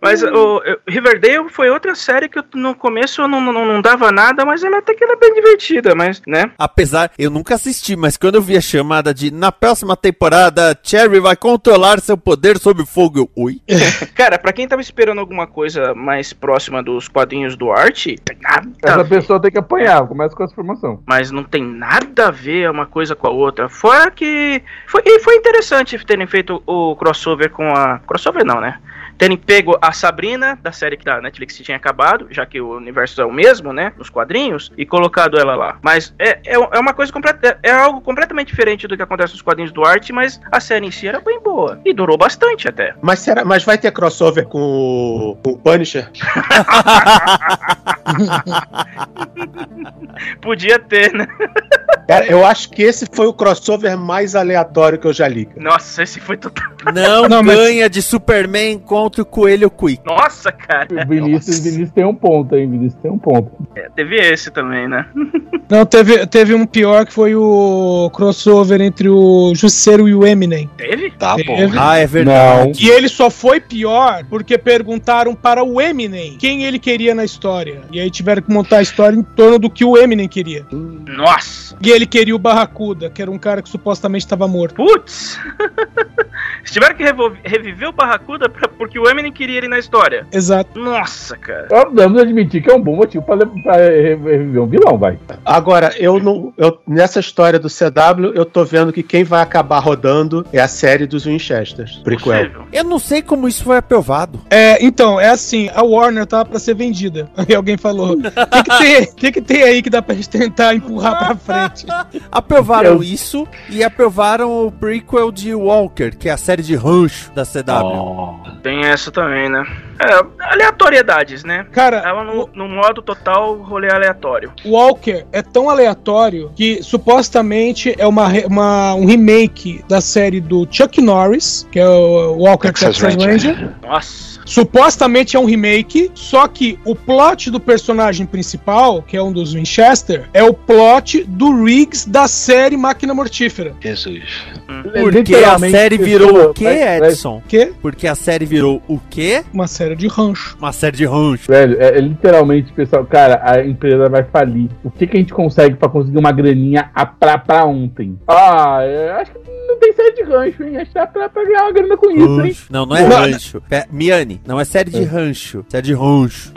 Mas o eu- Riverdale foi outra série que eu, no começo eu não, não, não dava nada, mas ela até que era bem divertida, mas, né? Apesar, eu nunca assisti, mas quando eu vi a chamada de na próxima temporada, Cherry vai controlar seu poder sobre o fogo, eu, oi? Cara, pra quem tava esperando alguma coisa mais próxima dos quadrinhos do Art, tem nada a Essa ver. pessoa tem que apanhar. Começa com essa formação. Mas não tem nada a ver uma coisa com a outra. Fora que. Foi, e foi interessante terem feito o crossover com a. Crossover não, né? Terem pego a Sabrina, da série que da Netflix tinha acabado, já que o universo é o mesmo, né? Nos quadrinhos, e colocado ela lá. Mas é, é, é uma coisa completa. É algo completamente diferente do que acontece nos quadrinhos do Art, mas a série em si era bem boa. E durou bastante até. Mas, será, mas vai ter crossover com o, com o Punisher? Podia ter, né? Cara, eu acho que esse foi o crossover mais aleatório que eu já li. cara. Nossa, esse foi total. Não, Não, mas- ganha de Superman contra o Coelho Quick. Nossa, cara. O Vinícius, Vinícius tem um ponto, hein? Vinícius tem um ponto. É, teve esse também, né? Não, teve, teve um pior que foi o crossover entre o Jusceiro e o Eminem. Teve? Tá bom. Ah, é verdade. E ele só foi pior porque perguntaram para o Eminem quem ele queria na história. E aí tiveram que montar a história em torno do que o Eminem queria. Nossa. E ele queria o Barracuda, que era um cara que supostamente estava morto. Putz! Tiveram que reviver o Barracuda pra- porque o Eminem queria ele na história. Exato. Nossa, cara. Vamos admitir que é um bom motivo pra, pra reviver um vilão, vai. Agora, eu não. Eu, nessa história do CW, eu tô vendo que quem vai acabar rodando é a série dos Winchesters. Prequel. Eu não sei como isso foi aprovado. É, então, é assim, a Warner tava pra ser vendida. Aí alguém falou: o que, que, tem, que, que tem aí que dá pra gente tentar empurrar pra frente? Aprovaram Eu- isso e aprovaram o prequel de Walker, que é a série de rancho da CW. Tem essa também, né? É, aleatoriedades, né? Cara, Ela no, no modo total rolê aleatório. Walker é tão aleatório que supostamente é uma, uma- um remake da série do Chuck Norris, que é o Walker Texas Texas, Ranger. Ranger. Nossa. Supostamente é um remake, só que o plot do personagem principal, que é um dos Winchester, é o plot do Riggs da série Máquina Mortífera. Jesus. Porque a série pessoa- virou o quê, Edson? Que? Porque a série virou o quê? Uma série de rancho. Uma série de rancho. Velho, é, é literalmente, pessoal, cara, a empresa vai falir. O que, que a gente consegue pra conseguir uma graninha a pra, pra ontem? Ah, é, acho que não tem série de rancho, hein? Acho que dá pra, pra ganhar uma grana com isso, hein? Não, não é rancho. É, Miane, não é série de rancho. Série de rancho.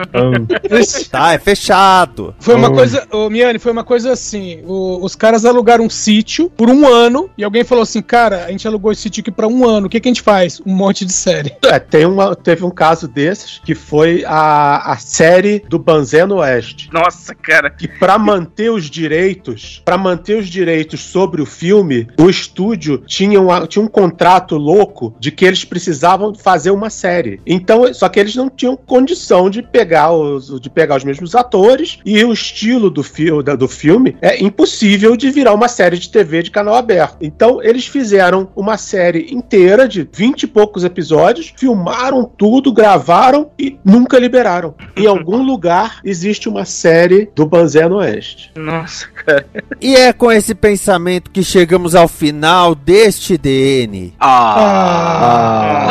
Tá, é fechado. Foi uma coisa, ô Miane, foi uma coisa assim: o- os caras alugaram um sítio por um ano e alguém falou assim: Cara, a gente alugou esse sítio aqui pra um ano, o que, que a gente faz? Um monte de série. É, tem uma, teve um caso desses que foi a, a série do Banzé no Oeste. Nossa, cara. Que pra manter os direitos, para manter os direitos sobre o filme, o estúdio tinha, uma- tinha um contrato louco de que eles precisavam fazer uma série. Então, só que eles não tinham condição de pegar os, de pegar os mesmos atores e o estilo do, fi, do filme é impossível de virar uma série de TV de canal aberto. Então, eles fizeram uma série inteira de 20 e poucos episódios, filmaram tudo, gravaram e nunca liberaram. Em algum lugar existe uma série do Banzé no Oeste. Nossa, cara. E é com esse pensamento que chegamos ao final deste DN. Ah.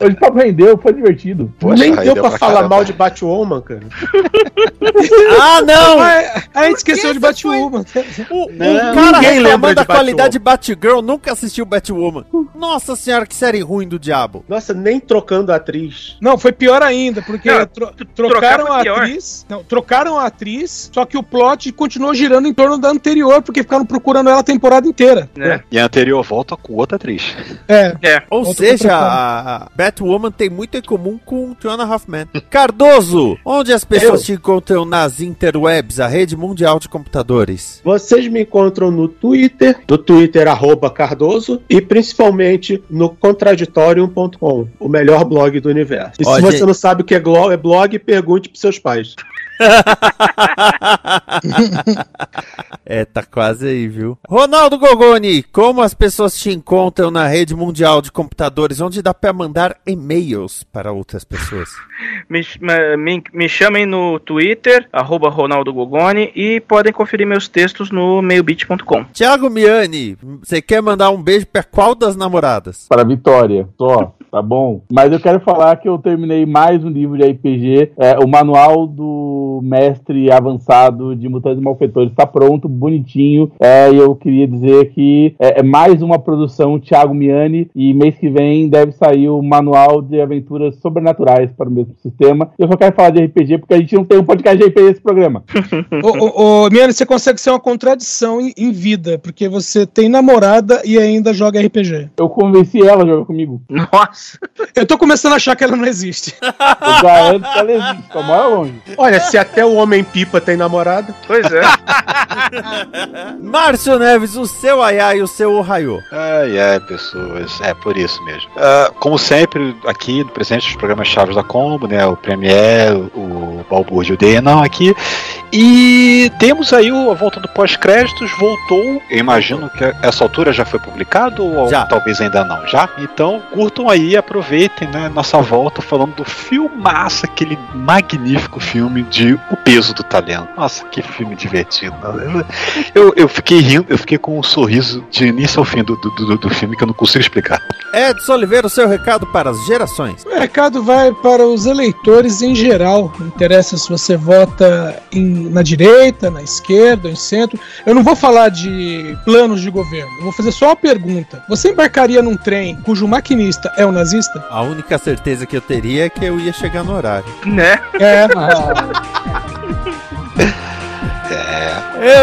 Hoje o papo rendeu, foi divertido. Poxa, Nem deu pra pra falar caramba. mal de Batwoman, cara. Ah, não! A gente esqueceu de Batwoman. O, o Não, cara ninguém lembra reclamando da qualidade de Batgirl nunca assistiu Batwoman. Nossa senhora, que série ruim do diabo. Nossa, nem trocando a atriz. Não, foi pior ainda, porque Não, tro- trocar trocaram a atriz. Não, trocaram a atriz, só que o plot continuou girando em torno da anterior, porque ficaram procurando ela a temporada inteira. Né? E a anterior volta com outra atriz. É. É. Ou seja, a Batwoman tem muito em comum com Joanna Hoffman. Cardoso, onde as pessoas Eu. te encontram nas interwebs, a rede mundial de computadores? Vocês me encontram no Twitter, no Twitter arroba Cardoso, e principalmente no contraditorium.com, o melhor blog do universo. E Ó, se você gente- não sabe o que é é blog, pergunte pros seus pais. É, tá quase aí, viu? Ronaldo Gogoni, como as pessoas te encontram na rede mundial de computadores, onde dá pra mandar e-mails para outras pessoas? Me, me, me chamem no Twitter, arroba Ronaldo Gogoni, e podem conferir meus textos no meiobit.com. Tiago Miani, você quer mandar um beijo pra qual das namoradas? Para a Vitória, só, tá bom? Mas eu quero falar que eu terminei mais um livro de RPG, é, o manual do mestre avançado de Mutantes e Malfeitores está pronto, bonitinho, é, e eu queria dizer que é, é mais uma produção Thiago Miani, e mês que vem deve sair o manual de aventuras sobrenaturais para o mesmo sistema. Eu só quero falar de RPG porque a gente não tem um podcast de RPG nesse programa. Ô, ô, ô, Miane, você consegue ser uma contradição em, em vida, porque você tem namorada e ainda joga RPG. Eu convenci ela a jogar comigo. Nossa! Eu tô começando a achar que ela não existe. Eu garanto que ela existe, longe. Olha, se até o Homem-Pipa tem namorada. Pois é. Márcio Neves, o seu aiá e o seu Ohio. Ai, ai, pessoas. É por isso mesmo. Ah, como sempre, aqui no presente dos programas Chaves da Combo, né? O Premiere, o Balbúrdio o não aqui. E temos aí a volta do pós-créditos, voltou. Eu imagino que essa altura já foi publicado ou Já. talvez ainda não, já? Então curtam aí, aproveitem, né? Nossa volta falando do filmaço, aquele magnífico filme de O Peso do Talento. Nossa, que filme divertido. Eu, eu fiquei rindo, eu fiquei com um sorriso de início ao fim do, do, do, do filme que eu não consigo explicar. Edson Oliveira, o seu recado para as gerações. O recado vai para os eleitores em geral. Não interessa se você vota em- na direita, na esquerda, em centro. Eu não vou falar de planos de governo. Eu vou fazer só uma pergunta. Você embarcaria num trem cujo maquinista é um nazista? A única certeza que eu teria é que eu ia chegar no horário. né? É.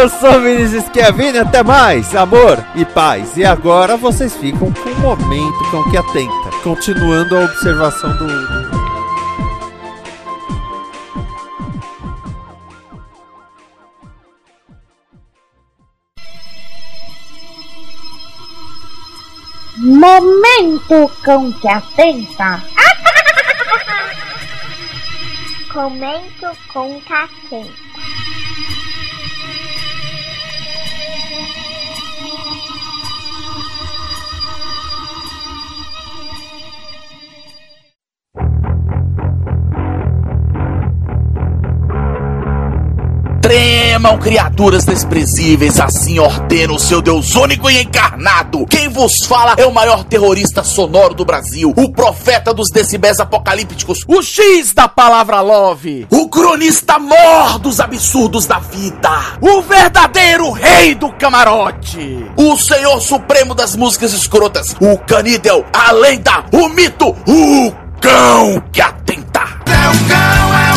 Eu sou Vinícius Schiavini, até mais, amor e paz. E agora vocês ficam com um momento com que atenta, continuando a observação do- do Momento com que atenta. Comento com catenta. Tremam, criaturas desprezíveis, assim ordena o seu Deus único e encarnado. Quem vos fala é o maior terrorista sonoro do Brasil, o profeta dos decibéis apocalípticos, o X da palavra love, o cronista mor dos absurdos da vida, o verdadeiro rei do camarote, o senhor supremo das músicas escrotas, o canídel, a lenda, o mito, o cão que atenta. É o cão, é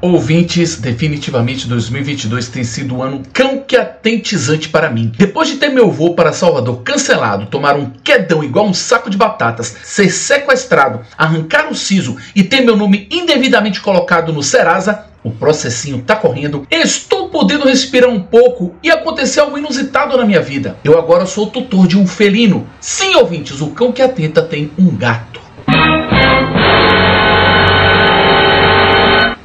Ouvintes, definitivamente 2022 tem sido um ano cão que atentizante para mim. Depois de ter meu voo para Salvador cancelado, tomar um quedão igual um saco de batatas, ser sequestrado, arrancar o siso e ter meu nome indevidamente colocado no Serasa, o processinho tá correndo, estou podendo respirar um pouco e aconteceu algo inusitado na minha vida. Eu agora sou tutor de um felino. Sim, ouvintes, o cão que atenta tem um gato.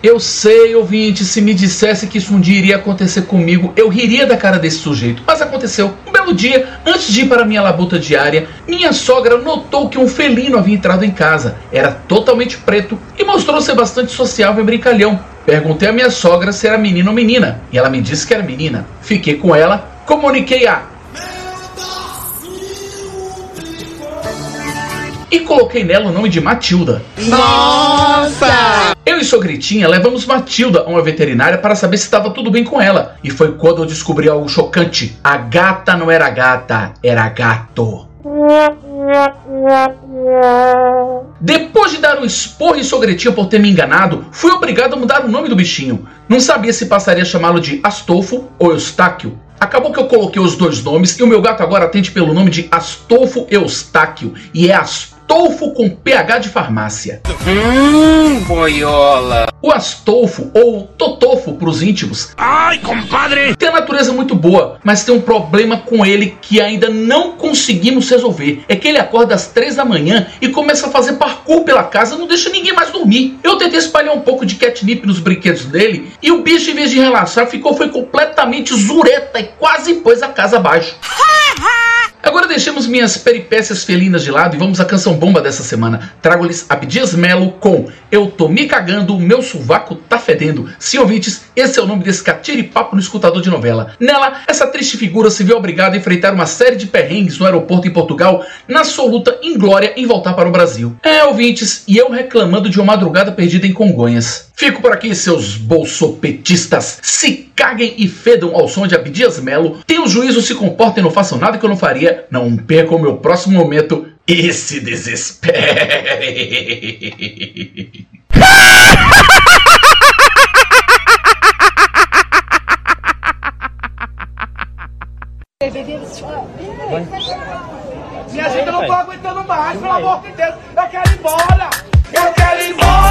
Eu sei, ouvinte, se me dissesse que isso um dia iria acontecer comigo, eu riria da cara desse sujeito. Mas aconteceu. Um belo dia, antes de ir para minha labuta diária, minha sogra notou que um felino havia entrado em casa. Era totalmente preto e mostrou ser bastante sociável e brincalhão. Perguntei à minha sogra se era menino ou menina, e ela me disse que era menina. Fiquei com ela, comuniquei a e coloquei nela o nome de Matilda. Nossa! Eu e Sogritinha levamos Matilda a uma veterinária para saber se estava tudo bem com ela. E foi quando eu descobri algo chocante. A gata não era gata, era gato. Depois de dar um esporro em Sogretinha por ter me enganado, fui obrigado a mudar o nome do bichinho. Não sabia se passaria a chamá-lo de Astolfo ou Eustáquio. Acabou que eu coloquei os dois nomes e o meu gato agora atende pelo nome de Astolfo Eustáquio e é Astolfo com PH de farmácia. Hum, boiola. O Astolfo, ou Totofo para os íntimos, Ai, compadre! tem a natureza muito boa, mas tem um problema com ele que ainda não conseguimos resolver. É que ele acorda às três da manhã e começa a fazer parkour pela casa, não deixa ninguém mais dormir. Eu tentei espalhar um pouco de catnip nos brinquedos dele e o bicho, em vez de relaxar, ficou foi completamente zureta e quase pôs a casa abaixo. Agora deixemos minhas peripécias felinas de lado e vamos à canção bomba dessa semana. Trago-lhes Abdias Melo com Eu Tô Me Cagando, Meu Sovaco Tá Fedendo. Sim, ouvintes, esse é o nome desse catiripapo no escutador de novela. Nela, essa triste figura se viu obrigada a enfrentar uma série de perrengues no aeroporto em Portugal na sua luta inglória em voltar para o Brasil. É, ouvintes, e eu reclamando de uma madrugada perdida em Congonhas. Fico por aqui, seus bolsopetistas. Se caguem e fedam ao som de Abdias Melo. Tenham juízo, se comportem, não façam nada que eu não faria. Não percam o meu próximo momento e se desespere. Minha gente, eu não tô aguentando mais, pelo amor de Deus. Eu quero ir embora. Eu quero ir embora.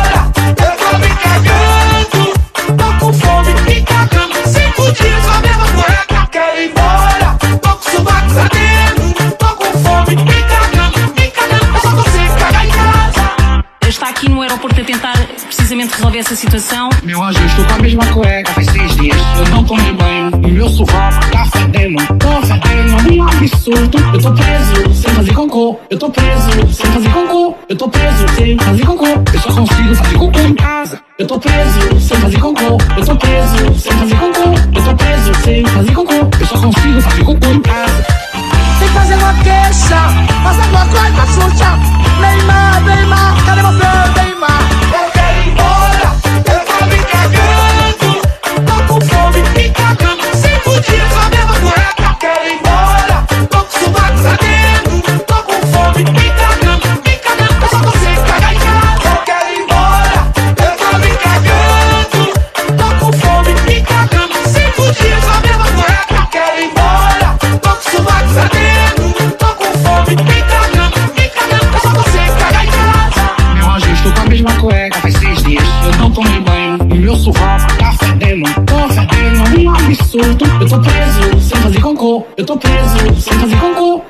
Quero ir embora. Tô com sovaco ardendo. Tô com fome, me cagando, me cagando. Eu só consigo cagar em casa. está aqui no aeroporto a tentar precisamente resolver essa situação. Meu anjo, estou com a mesma cueca faz seis dias. Eu não tomei banho. O meu sovaco tá fedendo. Tô fedendo. Um absurdo. Eu tô preso sem fazer cocô. Eu tô preso sem fazer cocô. Eu tô preso sem fazer cocô. Eu só consigo fazer cocô em casa. Eu tô preso sem fazer cocô. Eu tô preso sem fazer cocô. Eu tô preso sem fazer cocô. Eu só consigo fazer cocô em casa. Que fazer uma queixa. Faça alguma coisa, Xuxa. Neymar, Neymar. Cadê você,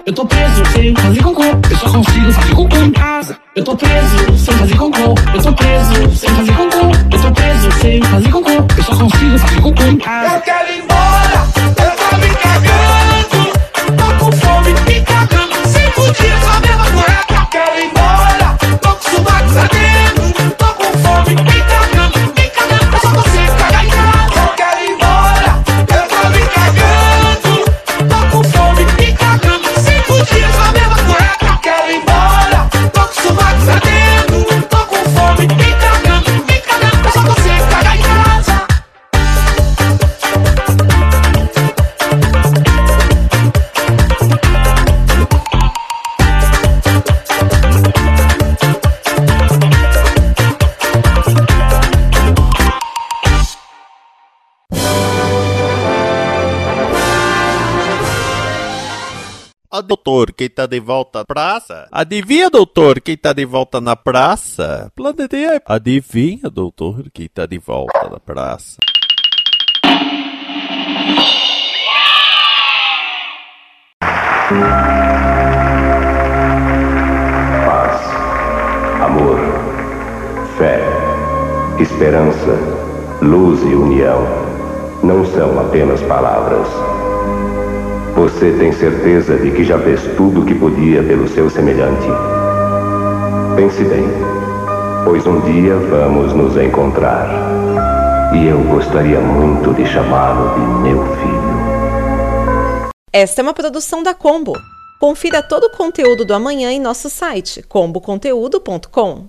Eu tô preso sem fazer cocô. Eu só consigo fazer cocô em casa. Eu tô preso sem fazer cocô. Eu tô preso sem fazer cocô. Eu tô preso sem fazer cocô. Eu só consigo fazer cocô em casa. Quem tá de volta na praça? Adivinha, doutor, quem tá de volta na praça? Planeteia. Adivinha, doutor, quem tá de volta na praça? Paz, amor, fé, esperança, luz e união não são apenas palavras. Você tem certeza de que já fez tudo o que podia pelo seu semelhante? Pense bem, pois um dia vamos nos encontrar. E eu gostaria muito de chamá-lo de meu filho. Esta é uma produção da Combo. Confira todo o conteúdo do amanhã em nosso site comboconteúdo.com.